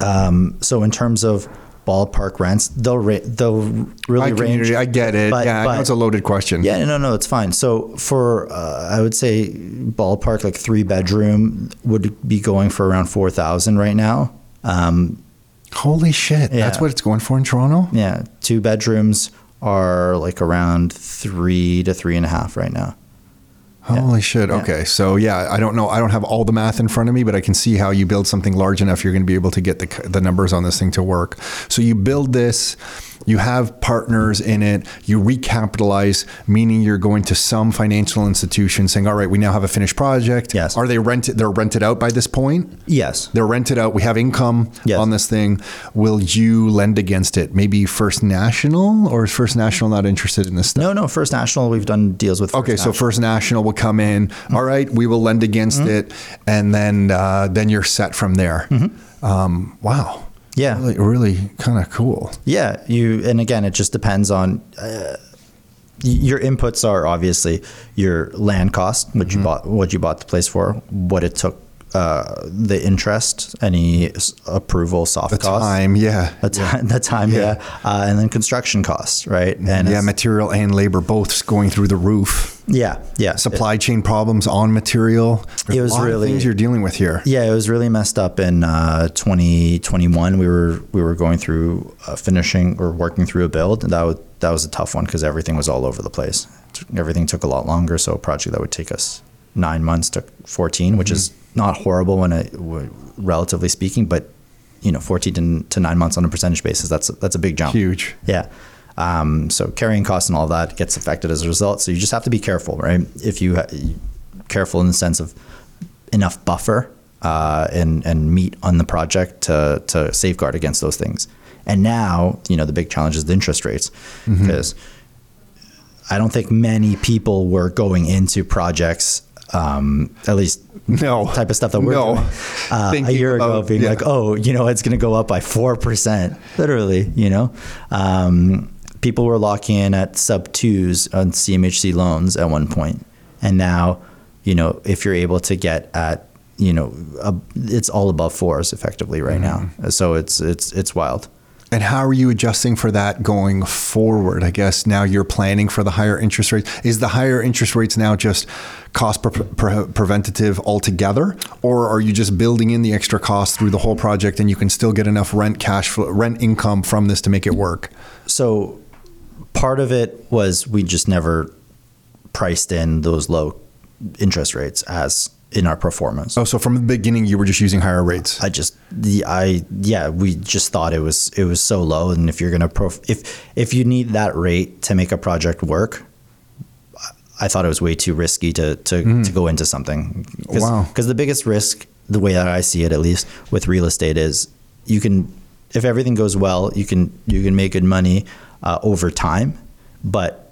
um, so in terms of ballpark rents, they'll ra- they'll really I, range. I get it. but- yeah, but- it's a loaded question. Yeah, no, no, it's fine. So for uh, I would say ballpark like three bedroom would be going for around four thousand right now. Um, Holy shit. That's what it's going for in Toronto? yeah, two bedrooms are like around three to three and a half right now. Holy shit. Okay. So, yeah, I don't know. I don't have all the math in front of me, but I can see how you build something large enough, you're going to be able to get the, the numbers on this thing to work. So, you build this, you have partners in it, you recapitalize, meaning you're going to some financial institution saying, all right, we now have a finished project. Yes. Are they rented? They're rented out by this point? Yes. They're rented out. We have income Yes. on this thing. Will you lend against it? Maybe First National, or is First National not interested in this stuff? No, no. First National, we've done deals with. First Okay, so First National will come in. All right, we will lend against it, and then uh, then you're set from there. Um, wow. Yeah. Really, really kind of cool. Yeah, you and again, it just depends on uh, your inputs are obviously your land cost, what Mm-hmm. you bought, what you bought the place for, what it took, uh, the interest, any s- approval, soft The costs, time, yeah, the time, the time, yeah, Uh, and then construction costs, right? And yeah, material and labor both going through the roof. Yeah, yeah, Supply chain problems on material. There's It was a lot of really- things you're dealing with here. Yeah, it was really messed up in uh, 2021. We were we were going through uh, finishing or working through a build, and that was that was a tough one because everything was all over the place. Everything took a lot longer. So a project that would take us nine months took 14, which is not horrible when it relatively speaking, but you know, 14 to, to nine months on a percentage basis, that's that's a big jump. Huge. Yeah. Um, so carrying costs and all that gets affected as a result. So you just have to be careful, right? If you ha- careful in the sense of enough buffer uh, and and meat on the project to to safeguard against those things. And now, you know, the big challenge is the interest rates because I don't think many people were going into projects, um, at least No. type of stuff that we're No. doing uh, a year ago, being yeah. like, oh, you know, it's going to go up by four percent, literally. You know, um, people were locking in at sub twos on CMHC loans at one point, and now, you know, if you're able to get at you know, a, it's all above fours effectively right Mm-hmm. now. So it's it's it's wild. And how are you adjusting for that going forward? I guess now you're planning for the higher interest rates. Is the higher interest rates now just cost pre- pre- preventative altogether, or are you just building in the extra cost through the whole project, and you can still get enough rent cash flow, rent income from this to make it work? So part of it was we just never priced in those low interest rates as in our performance. Oh, so from the beginning you were just using higher rates. I just the I yeah we just thought it was it was so low and if you're gonna prof if if you need that rate to make a project work, I thought it was way too risky to to, mm. to go into something. Oh, Cause, Wow. Because the biggest risk, the way that I see it at least with real estate is you can if everything goes well you can you can make good money uh, over time, but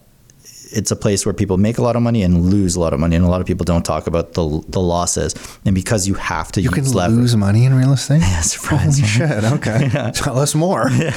it's a place where people make a lot of money and lose a lot of money, and a lot of people don't talk about the the losses. And because you have to You can leverage, lose money in real estate. Yeah, surprise. Holy shit! Okay, tell us more. Yeah,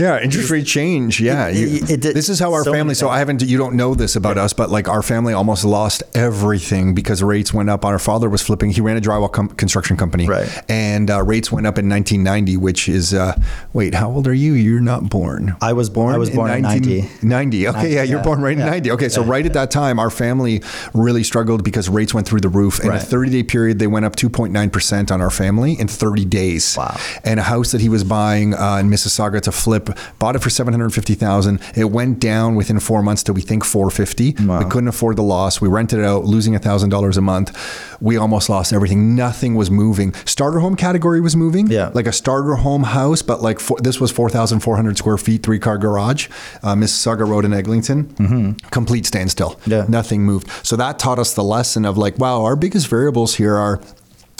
interest rate change. Yeah, you- it- it this is how our so family. So. I haven't. You don't know this about us, but like our family almost lost everything because rates went up. Our father was flipping. He ran a drywall com- construction company, Right. And uh, rates went up in 1990, which is uh, wait, how old are you? You're not born. I was born- I was born in 90. 90. Okay, yeah, you're yeah, born right in 90. Okay, so yeah. right at that time, our family really struggled because rates went through the roof. In a 30 day period, they went up 2.9 percent on our family in 30 days. Wow. And a house that he was buying uh, in Mississauga to flip bought it for seven hundred fifty thousand. It went down within four months to we think four fifty. Wow. We couldn't afford the loss. We rented it out, losing thousand dollars a month. We almost lost everything. Nothing was moving. Starter home category was moving. Yeah. like a starter home house, but like four, this was four thousand four hundred square feet, three car garage, uh, Mississauga Road in Eglinton. Mm-hmm. Complete standstill. Yeah. nothing moved. So that taught us the lesson of like, wow, our biggest variables here are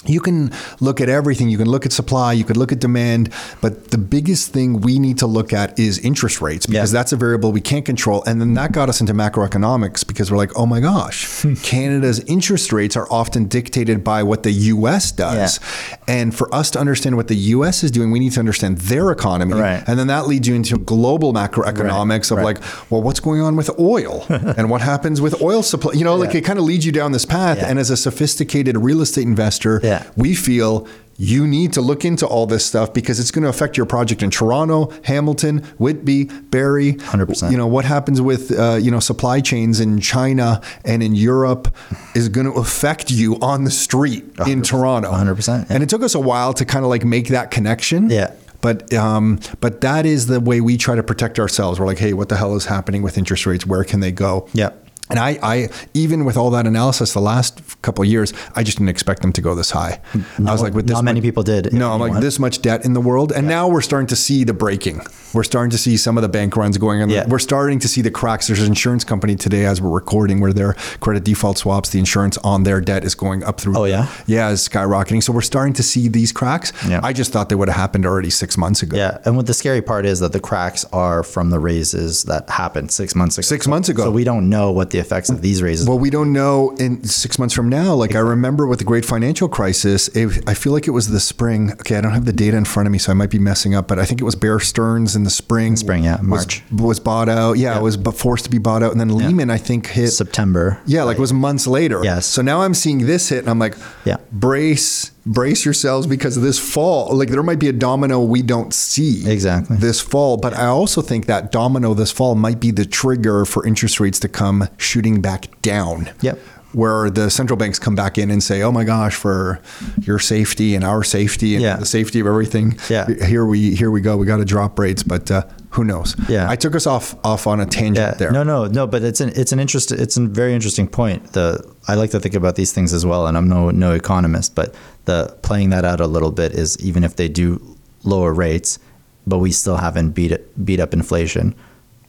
you can look at everything. You can look at supply, you could look at demand, but the biggest thing we need to look at is interest rates because Yeah. that's a variable we can't control. And then that got us into macroeconomics because we're like, oh my gosh, hmm. Canada's interest rates are often dictated by what the US does. And for us to understand what the US is doing, we need to understand their economy. Right. And then that leads you into global macroeconomics of right. like, well, what's going on with oil and what happens with oil supply? You know, like it kind of leads you down this path. Yeah. And as a sophisticated real estate investor, Yeah. we feel you need to look into all this stuff because it's going to affect your project in Toronto, Hamilton, Whitby, Barrie. 100%. You know what happens with uh, you know supply chains in China and in Europe is going to affect you on the street in Toronto. 100%, yeah. And it took us a while to kind of like make that connection. Yeah. But um, but that is the way we try to protect ourselves. We're like, hey, what the hell is happening with interest rates? Where can they go? Yeah. And I, I even with all that analysis, the last couple of years, I just didn't expect them to go this high. I was like, with this not many people did, No, I'm like this much debt in the world, and now we're starting to see the breaking. We're starting to see some of the bank runs going on. Yeah. We're starting to see the cracks. There's an insurance company today, as we're recording, where their credit default swaps, the insurance on their debt is going up through. Oh, yeah? yeah, it's skyrocketing. So we're starting to see these cracks. Yeah. I just thought they would have happened already six months ago. Yeah, and what the scary part is that the cracks are from the raises that happened six months ago. Six months ago. So we don't know what the effects of these raises. Well, we don't know in six months from now. Like I remember with the great financial crisis, it, I feel like it was the spring. Okay, I don't have the data in front of me, so I might be messing up, but I think it was Bear Stearns in the spring. Spring, yeah, March. was, bought out. Yeah, it was forced to be bought out, and then Lehman, I think, hit. September. yeah, like it was months later. Yes. So now I'm seeing this hit, and I'm like, Yeah. brace, brace yourselves because of this fall. Like there might be a domino we don't see Exactly. this fall. But I also think that domino this fall might be the trigger for interest rates to come shooting back down. Yep. Where the central banks come back in and say, "Oh my gosh, for your safety and our safety and Yeah. the safety of everything, Yeah. here we here we go. We got to drop rates." But uh, who knows? Yeah. I took us off off on a tangent Yeah. there. No, no, no. But it's an it's an interest. It's a very interesting point. The I like to think about these things as well, and I'm no no economist, but the playing that out a little bit is even if they do lower rates, but we still haven't beat it, beat up inflation,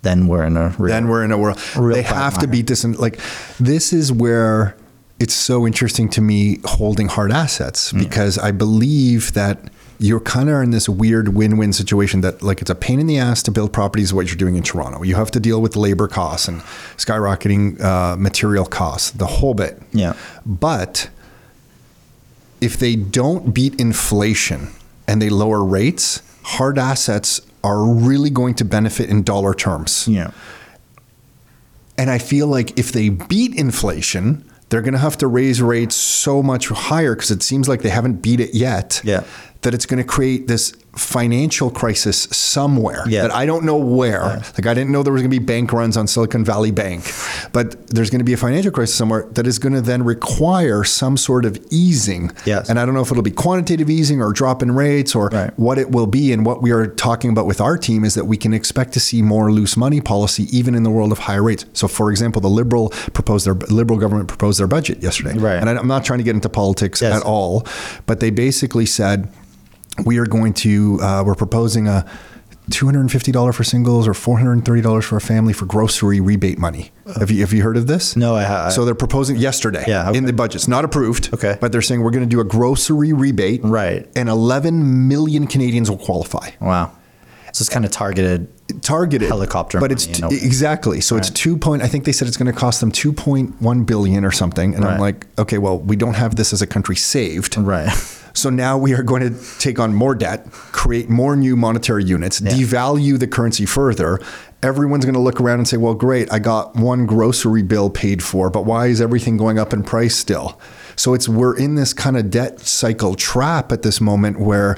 then we're in a real, then we're in a world. Real they have to beat this. And like, this is where it's so interesting to me holding hard assets because I believe that you're kind of in this weird win-win situation that like it's a pain in the ass to build properties what you're doing in Toronto. You have to deal with labor costs and skyrocketing uh, material costs, the whole bit. Yeah. But if they don't beat inflation and they lower rates, hard assets are really going to benefit in dollar terms. Yeah. And I feel like if they beat inflation, they're going to have to raise rates so much higher because it seems like they haven't beat it yet. Yeah. That it's going to create this financial crisis somewhere Yeah. that I don't know where. Like I didn't know there was going to be bank runs on Silicon Valley Bank, but there's going to be a financial crisis somewhere that is going to then require some sort of easing. Yes. And I don't know if it'll be quantitative easing or drop in rates or Right. what it will be. And what we are talking about with our team is that we can expect to see more loose money policy even in the world of higher rates. So, for example, the liberal proposed their liberal government proposed their budget yesterday, Right. And I'm not trying to get into politics Yes. at all, but they basically said we are going to uh, we're proposing a. $250 for singles or $430 for a family for grocery rebate money. Have you have you heard of this? No, I have. So they're proposing yesterday Yeah, okay. in the budget. It's not approved. Okay. But they're saying we're going to do a grocery rebate. Right. And 11 million Canadians will qualify. Wow. So it's kind of targeted. Targeted Helicopter but money, it's you know. exactly so. It's two point. I think they said it's going to cost them two point one billion or something. And I'm like, okay, well, we don't have this as a country saved. Right. So now we are going to take on more debt, create more new monetary units, devalue the currency further. Everyone's going to look around and say, well, great, I got one grocery bill paid for, but why is everything going up in price still? So it's we're in this kind of debt cycle trap at this moment where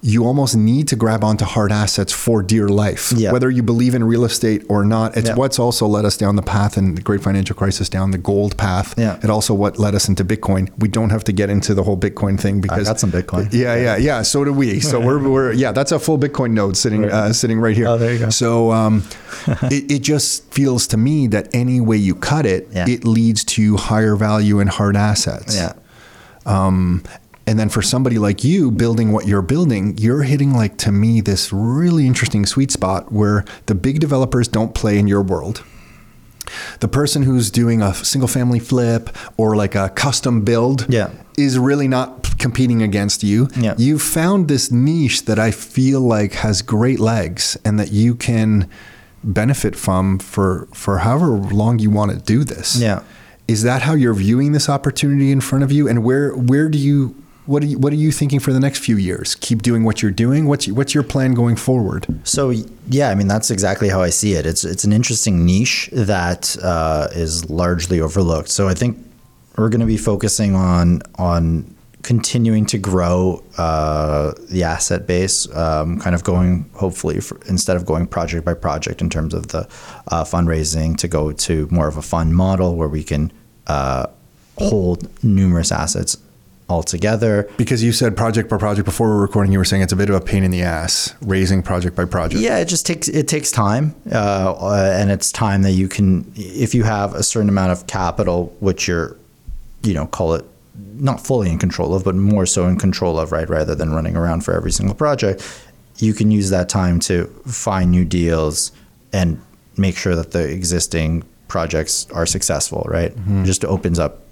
you almost need to grab onto hard assets for dear life. Yeah. Whether you believe in real estate or not, it's Yeah. what's also led us down the path in the great financial crisis down the gold path. Yeah. It also what led us into Bitcoin. We don't have to get into the whole Bitcoin thing because I got some Bitcoin. Yeah, yeah, yeah. So do we. So we're, we're yeah, that's a full Bitcoin node sitting uh, sitting right here. Oh, there you go. So um, it, it just feels to me that any way you cut it, Yeah. it leads to higher value in hard assets. Yeah. Um, and then for somebody like you building what you're building, you're hitting like to me this really interesting sweet spot where the big developers don't play in your world. The person who's doing a single family flip or like a custom build Yeah. is really not competing against you. Yeah. You've found this niche that I feel like has great legs and that you can benefit from for for however long you want to do this. Yeah. Is that how you're viewing this opportunity in front of you? And where where do you what are you what are you thinking for the next few years? Keep doing what you're doing. What's what's your plan going forward? So yeah, I mean that's exactly how I see it. It's it's an interesting niche that uh, is largely overlooked. So I think we're going to be focusing on on continuing to grow uh, the asset base, um, kind of going hopefully for, instead of going project by project in terms of the uh, fundraising to go to more of a fund model where we can uh, hold numerous assets all together. Because you said project by project before we were recording, you were saying it's a bit of a pain in the ass raising project by project. Yeah, it just takes it takes time, uh, and it's time that you can, if you have a certain amount of capital, which you're, you know, call it not fully in control of, but more so in control of, right, rather than running around for every single project, you can use that time to find new deals and make sure that the existing projects are successful, right? It just opens up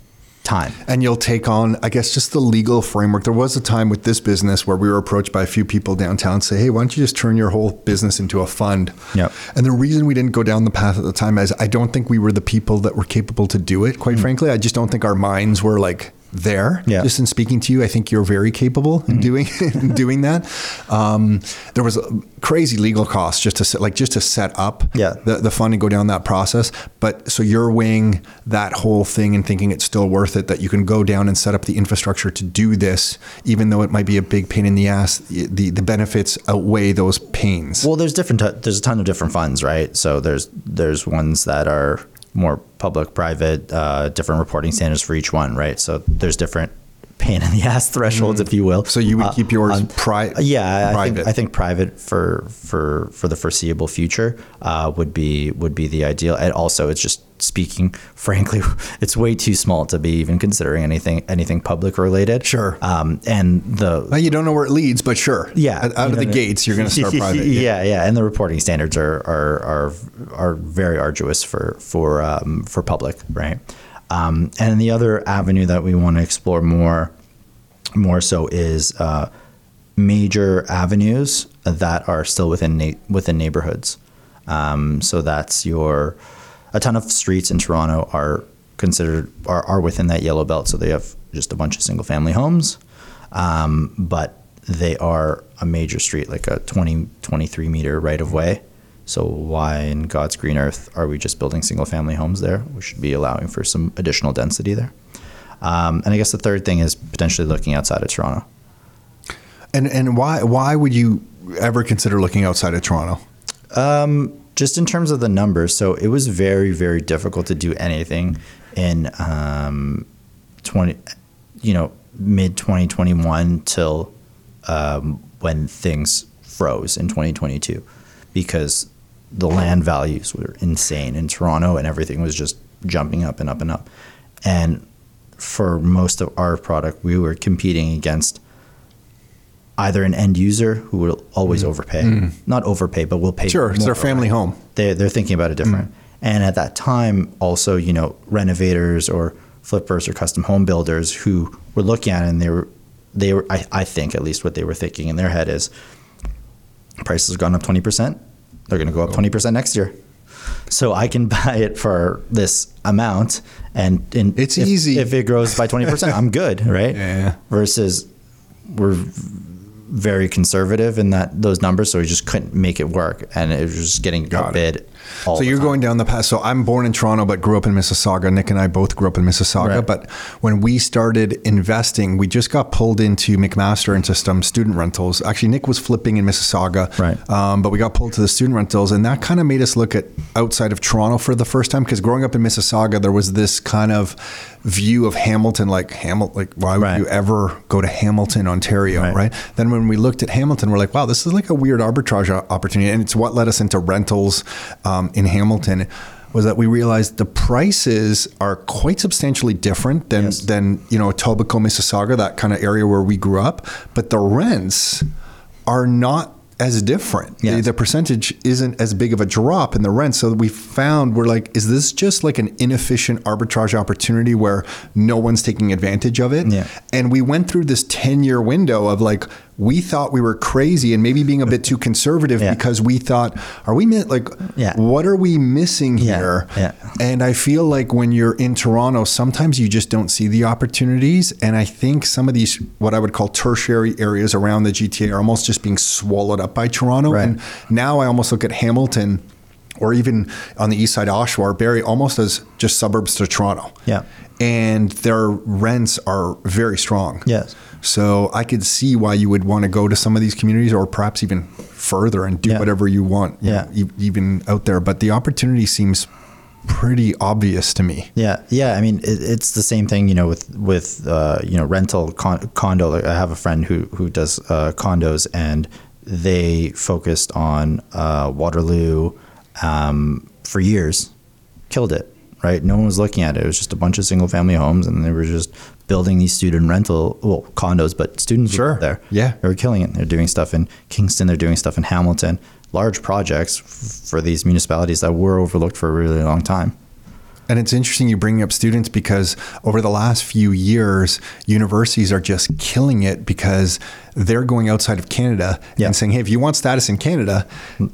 time. And you'll take on, I guess, just the legal framework. There was a time with this business where we were approached by a few people downtown and say, hey, why don't you just turn your whole business into a fund? Yep. And the reason we didn't go down the path at the time is I don't think we were the people that were capable to do it, quite hmm. frankly. I just don't think our minds were like there. Yeah. Just in speaking to you, I think you're very capable in doing in doing that. Um, there was a crazy legal costs just to set, like just to set up Yeah. the, the fund and go down that process. But so you're weighing that whole thing and thinking it's still worth it that you can go down and set up the infrastructure to do this, even though it might be a big pain in the ass. The the benefits outweigh those pains. Well, there's different. T- there's a ton of different funds, right? So there's there's ones that are more public, private, uh, different reporting standards for each one, right? So there's different pain in the ass thresholds, if you will. so you would Uh, keep yours on- pri- yeah, I private. think, I think private for for for the foreseeable future uh, would be would be the ideal. And also, it's just speaking frankly, it's way too small to be even considering anything anything public related. Sure. Um, and the Now, you don't know where it leads, but sure. yeah, Out, out of the gates, you're going to start private. yeah, yeah, and the reporting standards are are are, are very arduous for for um, for public, right? Um, and the other avenue that we want to explore more more so is uh, major avenues that are still within na- within neighborhoods. Um, so that's your a ton of streets in Toronto are considered are, are within that yellow belt. So they have just a bunch of single family homes, um, but they are a major street, like a 20, 23 meter right of way. So why in God's green earth are we just building single family homes there? We should be allowing for some additional density there. Um, and I guess the third thing is potentially looking outside of Toronto. And and why why would you ever consider looking outside of Toronto? Um, just in terms of the numbers, so it was very, very difficult to do anything in um, twenty, you know, mid twenty twenty one till um, when things froze in twenty twenty two, because the land values were insane in Toronto and everything was just jumping up and up and up, and for most of our product, we were competing against either an end user who will always overpay, not overpay, but will pay. Mm. Sure, it's their family home. They they're thinking about it different. And at that time, also you know renovators or flippers or custom home builders who were looking at it and they were they were I, I think at least what they were thinking in their head is prices have gone up twenty percent. They're going to go up twenty percent next year. So I can buy it for this amount, and, and It's if- easy. if it grows by twenty percent. I'm good, right? Yeah. Versus we're very conservative in that those numbers, so we just couldn't make it work, and it was just getting Got outbid So you're time. going down the path. So I'm born in Toronto, but grew up in Mississauga. Nick and I both grew up in Mississauga. Right. But when we started investing, we just got pulled into McMaster into some student rentals. Actually, Nick was flipping in Mississauga, Right. Um, but we got pulled to the student rentals, and that kind of made us look at outside of Toronto for the first time. Because growing up in Mississauga, there was this kind of view of Hamilton, like Hamilton, like why would Right. you ever go to Hamilton, Ontario, Right. right? Then when we looked at Hamilton, we're like, wow, this is like a weird arbitrage opportunity, and it's what led us into rentals um, in Hamilton. Was that we realized the prices are quite substantially different than Yes. than you know Etobicoke, Mississauga, that kind of area where we grew up, but the rents are not as different. The, the percentage isn't as big of a drop in the rent. So we found we're like, is this just like an inefficient arbitrage opportunity where no one's taking advantage of it? Yeah. And we went through this 10 year window of like, we thought we were crazy and maybe being a bit too conservative Yeah. because we thought, are we mi- like, Yeah. what are we missing here? Yeah. And I feel like when you're in Toronto, sometimes you just don't see the opportunities. And I think some of these, what I would call tertiary areas around the GTA, are almost just being swallowed up by Toronto. Right. And now I almost look at Hamilton or even on the east side, Oshawa or Barrie, almost as just suburbs to Toronto. Yeah. And their rents are very strong. Yes. So I could see why you would want to go to some of these communities or perhaps even further and do Yeah. whatever you want, you Yeah. know, even out there. But the opportunity seems pretty obvious to me. Yeah, yeah. I mean, it, it's the same thing, you know, with with uh, you know rental con- condo. Like, I have a friend who who does uh, condos, and they focused on uh, Waterloo um, for years, killed it. Right, no one was looking at it. It was just a bunch of single family homes, and they were just building these student rental well condos, but students Sure. there. Yeah. they were killing it. They're doing stuff in Kingston. They're doing stuff in Hamilton. Large projects f- for these municipalities that were overlooked for a really long time. And it's interesting you bring up students because over the last few years, universities are just killing it because they're going outside of Canada Yeah. and saying, hey, if you want status in Canada,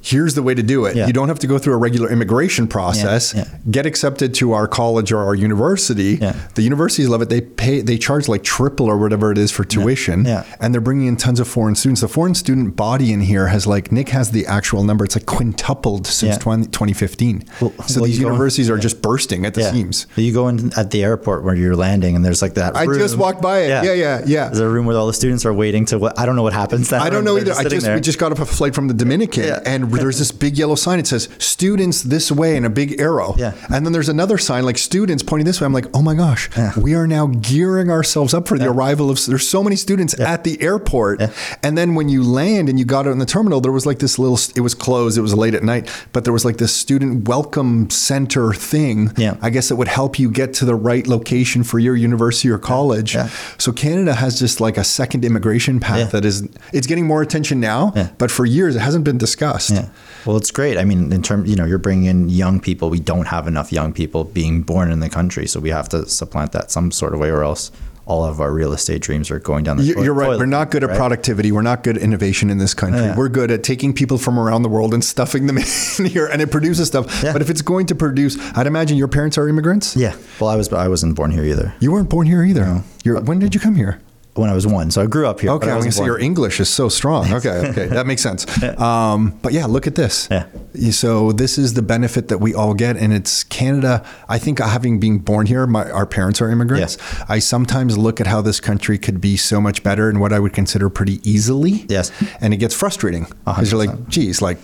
here's the way to do it. Yeah. You don't have to go through a regular immigration process. yeah. Get accepted to our college or our university. Yeah. The universities love it. They pay, they charge like triple or whatever it is for tuition. Yeah. And they're bringing in tons of foreign students. The foreign student body in here has like, Nick has the actual number. It's like quintupled since Yeah. 20, 2015. Well- so well, these you go in- universities are just bursting at the seams. You go in at the airport where you're landing, and there's like that. I just walked by it. Yeah, yeah, yeah. There's a room where all the students are waiting to. What I don't know what happens. That I don't know either. I just there. we just got off a flight from the Dominican, Yeah. and there's this big yellow sign. It says "Students this way" and a big arrow. Yeah. And then there's another sign like "Students pointing this way." I'm like, oh my gosh, Yeah. we are now gearing ourselves up for the arrival of. There's so many students at the airport, and then when you land and you got out in the terminal, there was like this little. It was closed. It was late at night, but there was like this student welcome center thing. Yeah. I guess it would help you get to the right location for your university or college. Yeah. So Canada has just like a second immigration path Yeah. that is it's getting more attention now, Yeah. but for years it hasn't been discussed. Yeah. Well, it's great. I mean, in terms, you know, you're bringing in young people. We don't have enough young people being born in the country, so we have to supplant that some sort of way, or else all of our real estate dreams are going down the. Toilet- You're right. toilet, We're not good at right? productivity. We're not good at innovation in this country. Yeah. We're good at taking people from around the world and stuffing them in here, and it produces stuff. Yeah. But if it's going to produce, I'd imagine your parents are immigrants. Yeah. Well, I was. I wasn't born here either. You weren't born here either. You're, when did you come here? When I was one, so I grew up here. Okay, I going to say your English is so strong. Okay, okay, that makes sense. Um, but yeah, look at this. Yeah. So this is the benefit that we all get, and it's Canada. I think having been born here, my our parents are immigrants. Yes. I sometimes look at how this country could be so much better and what I would consider pretty easily. Yes. and it gets frustrating because you're like, geez, like.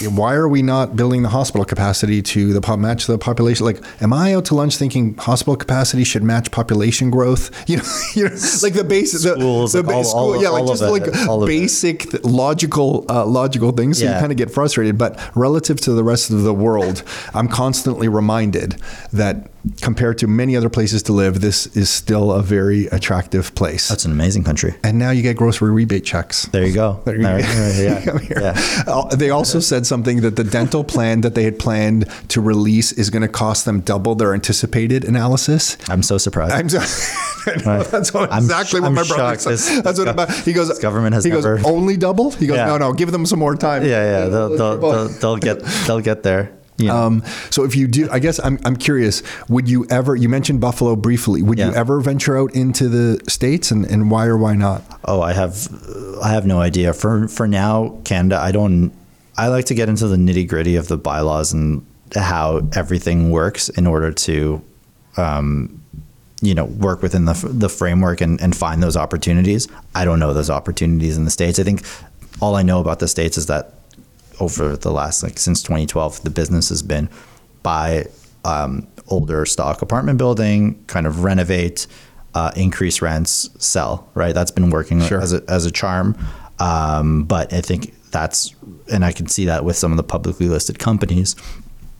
Why are we not building the hospital capacity to the pop match the population? Like, am I out to lunch thinking hospital capacity should match population growth? You know, you know like the basic the, Schools, the like all- school, all- yeah, like all of just it, like all of it. basic th- logical uh, logical things. So you kind of get frustrated. But relative to the rest of the world, I'm constantly reminded that compared to many other places to live, this is still a very attractive place. That's an amazing country. and now you get grocery rebate checks. There you go. There you There- go. yeah. Come here. yeah. Uh, They also said something that the dental plan that they had planned to release is going to cost them double their anticipated analysis. I'm so surprised. I'm so, know, that's what, I'm exactly what I'm my brother shocked. said. This- that's what about. He goes. this government has he goes only double. He goes. Yeah. No, no. Give them some more time. yeah, yeah. They'll, they'll, they'll, they'll get they'll get there. Know. Um, so if you do, I guess I'm, I'm curious. Would you ever? You mentioned Buffalo briefly. Would you ever venture out into the states, and, and why or why not? Oh, I have, I have no idea. For for now, Canada, I don't. I like to get into the nitty gritty of the bylaws and how everything works in order to um, you know work within the, the framework and, and find those opportunities i don't know those opportunities in the states i think all i know about the states is that over the last like since 2012 the business has been buy um, older stock apartment building kind of renovate uh, increase rents sell right? That's been working Sure. as, a, as a charm. Um, but i think that's and i can see that with some of the publicly listed companies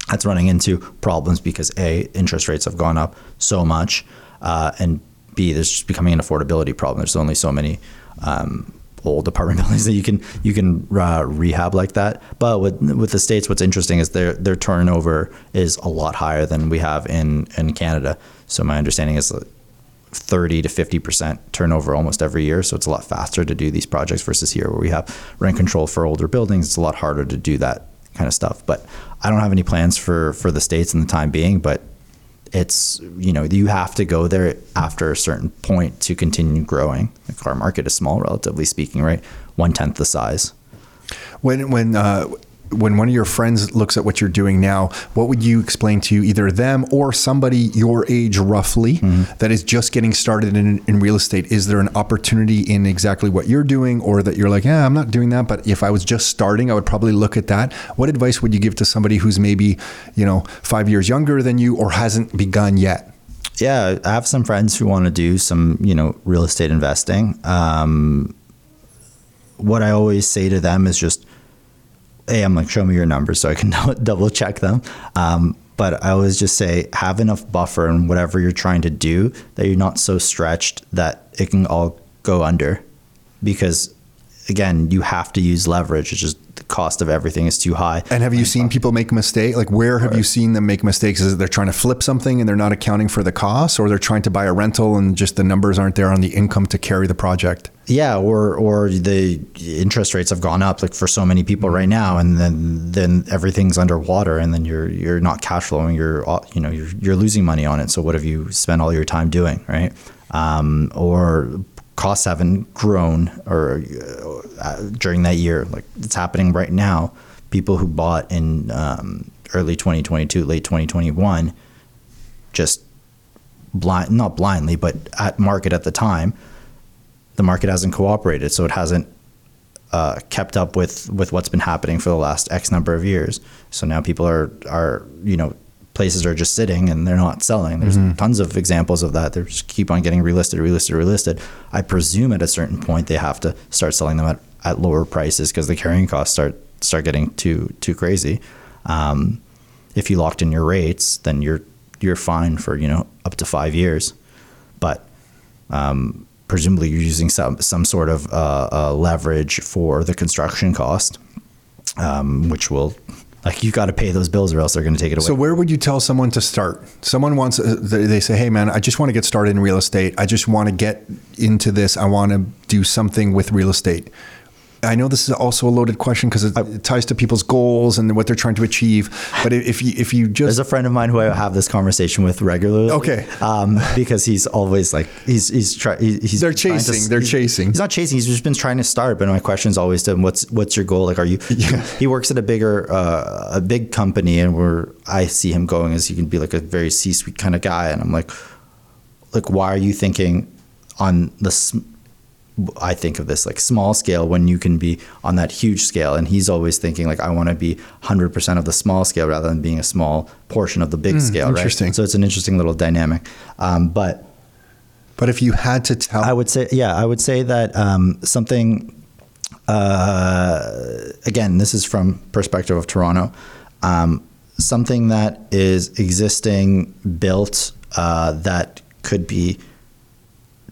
that's running into problems because a interest rates have gone up so much uh, and b there's just becoming an affordability problem. There's only so many um, old apartment buildings that you can you can uh, rehab like that but with with the states what's interesting is their their turnover is a lot higher than we have in in Canada so my understanding is 30 to 50 percent turnover almost every year. So it's a lot faster to do these projects versus here where we have rent control for older buildings. It's a lot harder to do that kind of stuff. But I don't have any plans for for the states in the time being. But it's you know you have to go there after a certain point to continue growing. The car market is small, relatively speaking, right? One tenth the size. When when uh, when one of your friends looks at what you're doing now, what would you explain to either them or somebody your age roughly that is just getting started in, in real estate? Is there an opportunity in exactly what you're doing, or that you're like, yeah, I'm not doing that, but if I was just starting, I would probably look at that. What advice would you give to somebody who's maybe you know five years younger than you or hasn't begun yet? yeah, I have some friends who want to do some, you know, real estate investing. Um, what I always say to them is just, hey, I'm like, show me your numbers so I can double check them. Um, but I always just say, have enough buffer in whatever you're trying to do that you're not so stretched that it can all go under. Because again, you have to use leverage. It's just the cost of everything is too high. And have you seen people make a mistake? Like, where have you seen them make mistakes? Is it they're trying to flip something and they're not accounting for the cost, or they're trying to buy a rental and just the numbers aren't there on the income to carry the project? Yeah, or or the interest rates have gone up like for so many people right now, and then then everything's underwater, and then you're you're not cash flowing. You're you know you're you're losing money on it. So what have you spent all your time doing, right? Um, or costs haven't grown or uh, during that year, like it's happening right now. People who bought in um, early 2022, late 2021, just blind not blindly, but at market at the time the market hasn't cooperated, so it hasn't uh, kept up with with what's been happening for the last X number of years. So now people are are you know places are just sitting and they're not selling. There's tons of examples of that. They just keep on getting relisted, relisted, relisted. I presume at a certain point they have to start selling them at, at lower prices because the carrying costs start start getting too too crazy. Um, if you locked in your rates, then you're you're fine for you know up to five years, but um, presumably you're using some some sort of uh, uh, leverage for the construction cost, um, which will like you've got to pay those bills or else they're going to take it away. So, where would you tell someone to start? Someone wants, uh, they they say, hey, man, I just want to get started in real estate. I just want to get into this. I want to do something with real estate. I know this is also a loaded question because it, it ties to people's goals and what they're trying to achieve. But if you if you just There's a friend of mine who I have this conversation with regularly. Okay. Um, because he's always like he's he's try, he's They're trying to- chasing, they're he's- chasing. He's not chasing. He's just been trying to start. But my question is always to him, what's what's your goal? Like, are you? He works at a bigger uh, a big company, and where I see him going is he can be like a very C-suite kind of guy, and I'm like, like why are you thinking on the I think of this like small scale when you can be on that huge scale. And he's always thinking like, I want to be 100% of the small scale rather than being a small portion of the big scale. Hmm, interesting. Right? So it's an interesting little dynamic. Um, but but if you had to tell, I would say, yeah, I would say that um, something, uh, again, this is from perspective of Toronto, um, something that is existing, built, uh, that could be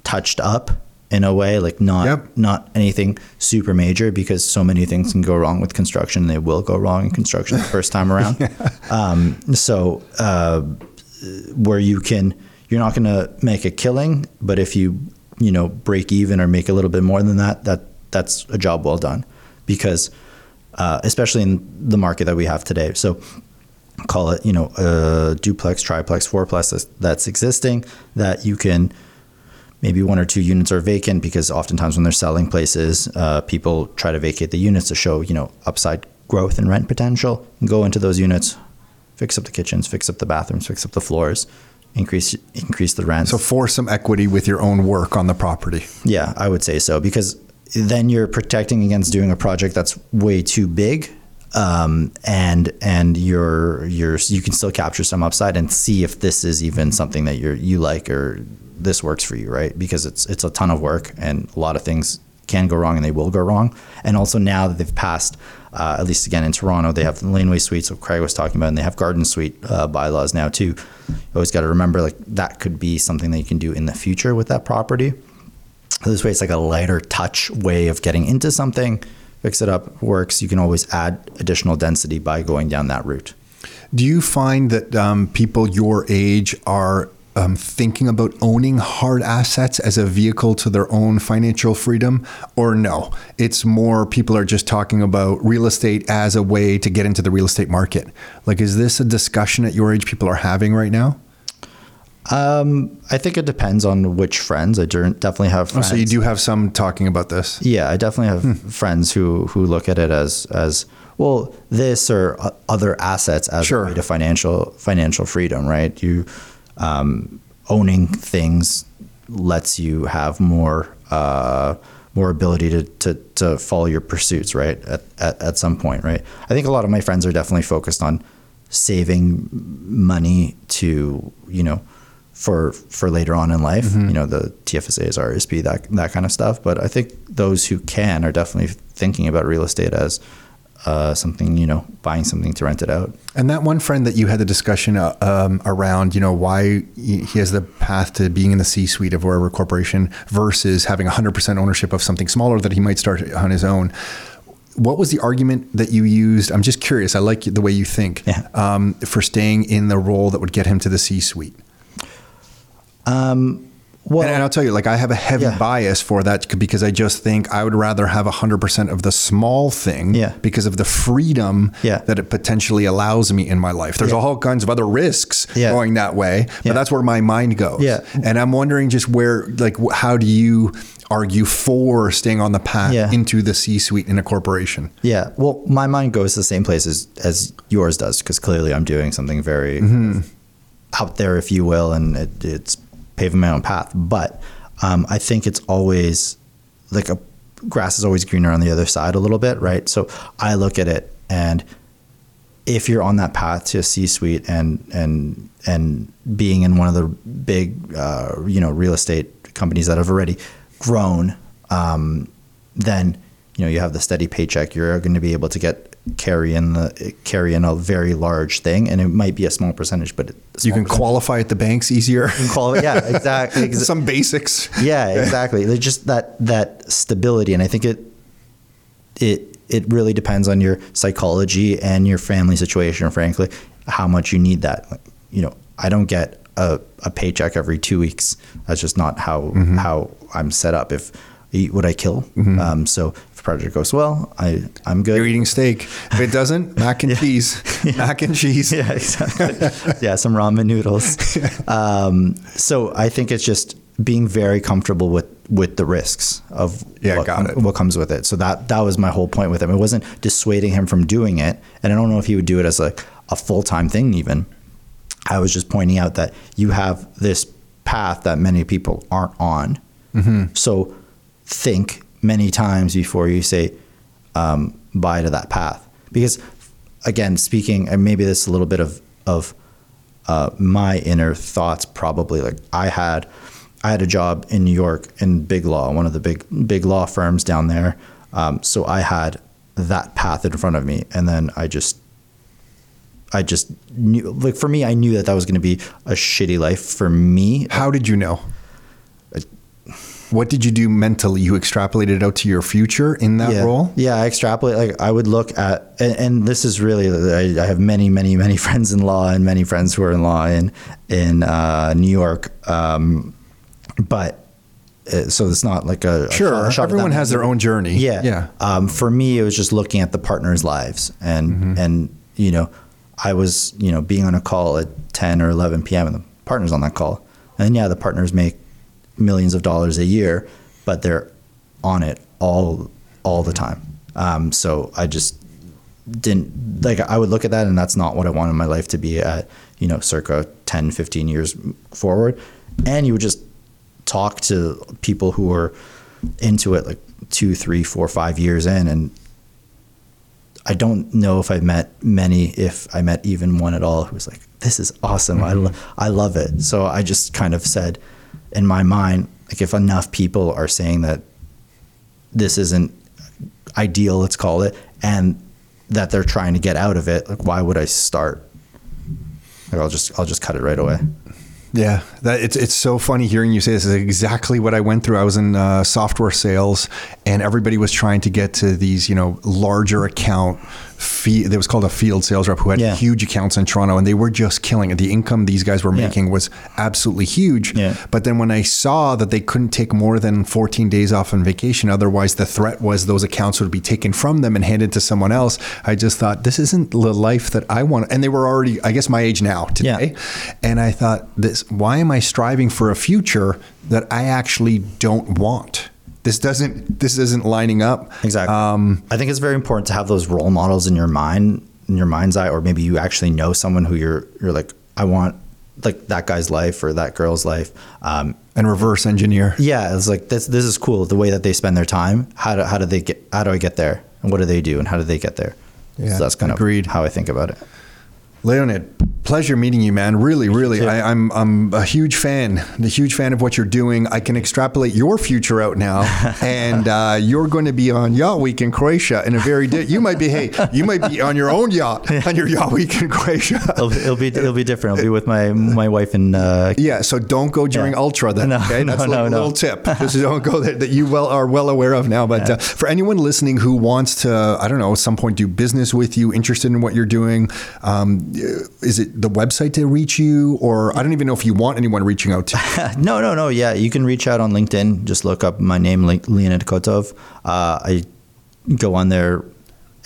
touched up in a way, like not Yep. not anything super major, because so many things can go wrong with construction. They will go wrong in construction the first time around. um, so uh, where you can, you're not going to make a killing, but if you you know break even or make a little bit more than that, that that's a job well done, because uh, especially in the market that we have today. So call it you know a duplex, triplex, fourplex that's, that's existing that you can maybe one or two units are vacant because oftentimes when they're selling places, uh, people try to vacate the units to show you know upside growth and rent potential and go into those units, fix up the kitchens, fix up the bathrooms, fix up the floors, increase increase the rent. So force some equity with your own work on the property. Yeah, I would say so because then you're protecting against doing a project that's way too big, um, and and you're you're you can still capture some upside and see if this is even something that you're you like or this works for you, right? Because it's it's a ton of work and a lot of things can go wrong and they will go wrong. And also now that they've passed, uh, at least again in Toronto, they have the laneway suites, what Craig was talking about, and they have garden suite uh, bylaws now too. You always got to remember like that could be something that you can do in the future with that property. This way, it's like a lighter touch way of getting into something. Fix it up, works. You can always add additional density by going down that route. Do you find that um, people your age are um, thinking about owning hard assets as a vehicle to their own financial freedom, or no? It's more people are just talking about real estate as a way to get into the real estate market. Like, is this a discussion at your age people are having right now? Um, I think it depends on which friends. I definitely have Oh, friends. so you do have some talking about this. Yeah, I definitely have friends who who look at it as as well this or other assets as Sure. a way to financial financial freedom, right? You um, owning things lets you have more uh, more ability to, to to follow your pursuits, right? At, at at some point, right? I think a lot of my friends are definitely focused on saving money to you know for for later on in life. You know, the TFSAs, RSP, that that kind of stuff. But I think those who can are definitely thinking about real estate as uh, something, you know, buying something to rent it out. And that one friend that you had the discussion uh, um, around, you know, why he has the path to being in the C-suite of wherever corporation versus having 100% ownership of something smaller that he might start on his own. What was the argument that you used? I'm just curious. I like the way you think Yeah. um, for staying in the role that would get him to the C-suite. Well, and, and I'll tell you, like I have a heavy Yeah. bias for that because I just think I would rather have 100% of the small thing Yeah. because of the freedom Yeah. that it potentially allows me in my life. There's Yeah. all kinds of other risks going that way, but that's where my mind goes. Yeah. And I'm wondering just where, like, how do you argue for staying on the path Yeah. into the C-suite in a corporation? Yeah. Well, my mind goes the same place as, as yours does because clearly I'm doing something very mm-hmm. out there, if you will, and it, it's paving my own path. But um, I think it's always like a grass is always greener on the other side a little bit, right? So I look at it and if you're on that path to a C-suite and and and being in one of the big uh, you know real estate companies that have already grown, um, then you know you have the steady paycheck. You're going to be able to get carry in the carry in a very large thing, and it might be a small percentage, but a You can percentage. qualify at the banks easier. Quali- yeah, exactly. exa- Some basics. yeah, exactly. There's just that that stability, and I think it it it really depends on your psychology and your family situation. Frankly, how much you need that. Like, you know, I don't get a, a paycheck every two weeks. That's just not how how I'm set up. If eat what I kill, um, so if project goes well, I I'm good. You're eating steak. If it doesn't, mac and cheese. Mac and cheese. yeah, exactly. yeah, some ramen noodles. Um, so I think it's just being very comfortable with with the risks of Yeah, what, got it. what comes with it. So that that was my whole point with him. It wasn't dissuading him from doing it, and I don't know if he would do it as like a full time thing even. I was just pointing out that you have this path that many people aren't on. So think many times before you say um, bye to that path. Because again, speaking, and maybe this is a little bit of of uh, my inner thoughts. Probably like I had, I had a job in New York in big law, one of the big big law firms down there. Um, so I had that path in front of me, and then I just I just knew, like for me, I knew that that was going to be a shitty life for me. How did you know? What did you do mentally? You extrapolated out to your future in that yeah. role? Yeah, I extrapolate. Like I would look at, and, and this is really, I, I have many, many, many friends in law and many friends who are in law in in uh, New York. Um, but uh, so it's not like a Sure. a Everyone has their own journey. Yeah. Yeah. Um, for me, it was just looking at the partners' lives, and Mm-hmm. and you know, I was you know being on a call at ten or eleven p.m. and the partners on that call, and yeah, the partners make millions of dollars a year, but they're on it all all the time. Um, so I just didn't like I would look at that and that's not what I wanted my life to be at, you know, circa 10, 15 years forward. And you would just talk to people who were into it like two, three, four, five years in and I don't know if I met many, if I met even one at all who was like, this is awesome. Mm-hmm. I, lo- I love it. So I just kind of said in my mind, like if enough people are saying that this isn't ideal, let's call it, and that they're trying to get out of it, like why would I start? Like I'll just I'll just cut it right away. Yeah, that it's it's so funny hearing you say this. is exactly what I went through. I was in uh, software sales, and everybody was trying to get to these, you know, larger account fee, it was called a field sales rep who had yeah. huge accounts in Toronto and they were just killing it. The income these guys were making yeah. was absolutely huge. Yeah. But then when I saw that they couldn't take more than 14 days off on vacation, otherwise the threat was those accounts would be taken from them and handed to someone else, I just thought, this isn't the life that I want. And they were already, I guess, my age now today. And I thought, this, why am I striving for a future that I actually don't want? This doesn't this isn't lining up. Exactly. Um, I think it's very important to have those role models in your mind, in your mind's eye, or maybe you actually know someone who you're you're like, I want like that guy's life or that girl's life. Um, and reverse engineer. Yeah, it's like this. This is cool. The way that they spend their time. How do how do they get? How do I get there? And what do they do? And how do they get there? Yeah, so that's kind agreed. of how I think about it. Leonid, pleasure meeting you, man. Really, really. I, am I'm, I'm a huge fan, a huge fan of what you're doing. I can extrapolate your future out now, and uh, you're going to be on Yacht Week in Croatia in a very. Di- you might be, hey, you might be on your own yacht on your Yacht Week in Croatia. it'll, it'll, be it'll be different. I'll be with my my wife and. Uh, yeah, so don't go during yeah. Ultra then. No, okay, that's no, a no, little tip. Just don't go there that you well are well aware of now. But yeah. uh, for anyone listening who wants to, I don't know, at some point do business with you, interested in what you're doing. Um, is it the website to reach you, or I don't even know if you want anyone reaching out to? you? no, no, no. Yeah, you can reach out on LinkedIn. Just look up my name, Leonid Kotov. Uh, I go on there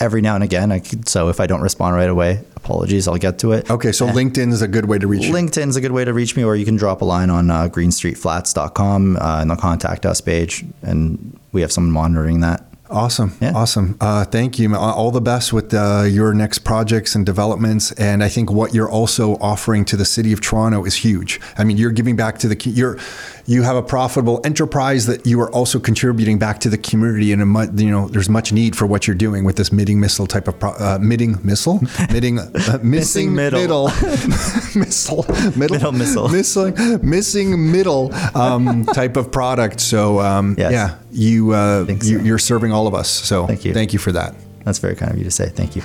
every now and again. I could, so if I don't respond right away, apologies. I'll get to it. Okay, so LinkedIn is a good way to reach. LinkedIn is a good way to reach me, or you can drop a line on uh, greenstreetflats.com uh, in the contact us page, and we have someone monitoring that. Awesome. Yeah. Awesome. Uh, thank you. All the best with uh, your next projects and developments. And I think what you're also offering to the city of Toronto is huge. I mean, you're giving back to the, you're, you have a profitable enterprise that you are also contributing back to the community. And, a, you know, there's much need for what you're doing with this midding missile type of, pro, uh, midding missile? midding, uh, missing middle. middle. missile. Middle, middle missile. Missing, missing middle um, type of product. So, um, yes. yeah, you, uh, so. you, you're serving all of us. So thank you. Thank you for that. That's very kind of you to say. Thank you.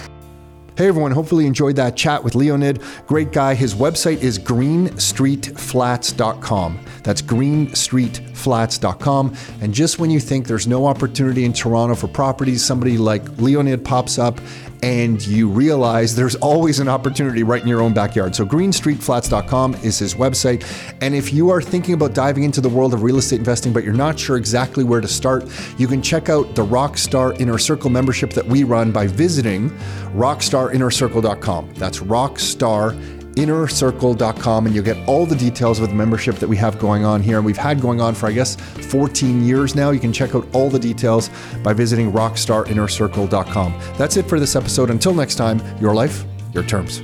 Hey everyone, hopefully you enjoyed that chat with Leonid. Great guy. His website is greenstreetflats.com. That's greenstreetflats.com. And just when you think there's no opportunity in Toronto for properties, somebody like Leonid pops up and you realize there's always an opportunity right in your own backyard. So greenstreetflats.com is his website. And if you are thinking about diving into the world of real estate investing, but you're not sure exactly where to start, you can check out the Rockstar Inner Circle membership that we run by visiting rockstarinnercircle.com. That's rockstar innercircle.com and you'll get all the details of the membership that we have going on here. And we've had going on for, I guess, 14 years now. You can check out all the details by visiting rockstarinnercircle.com. That's it for this episode. Until next time, your life, your terms.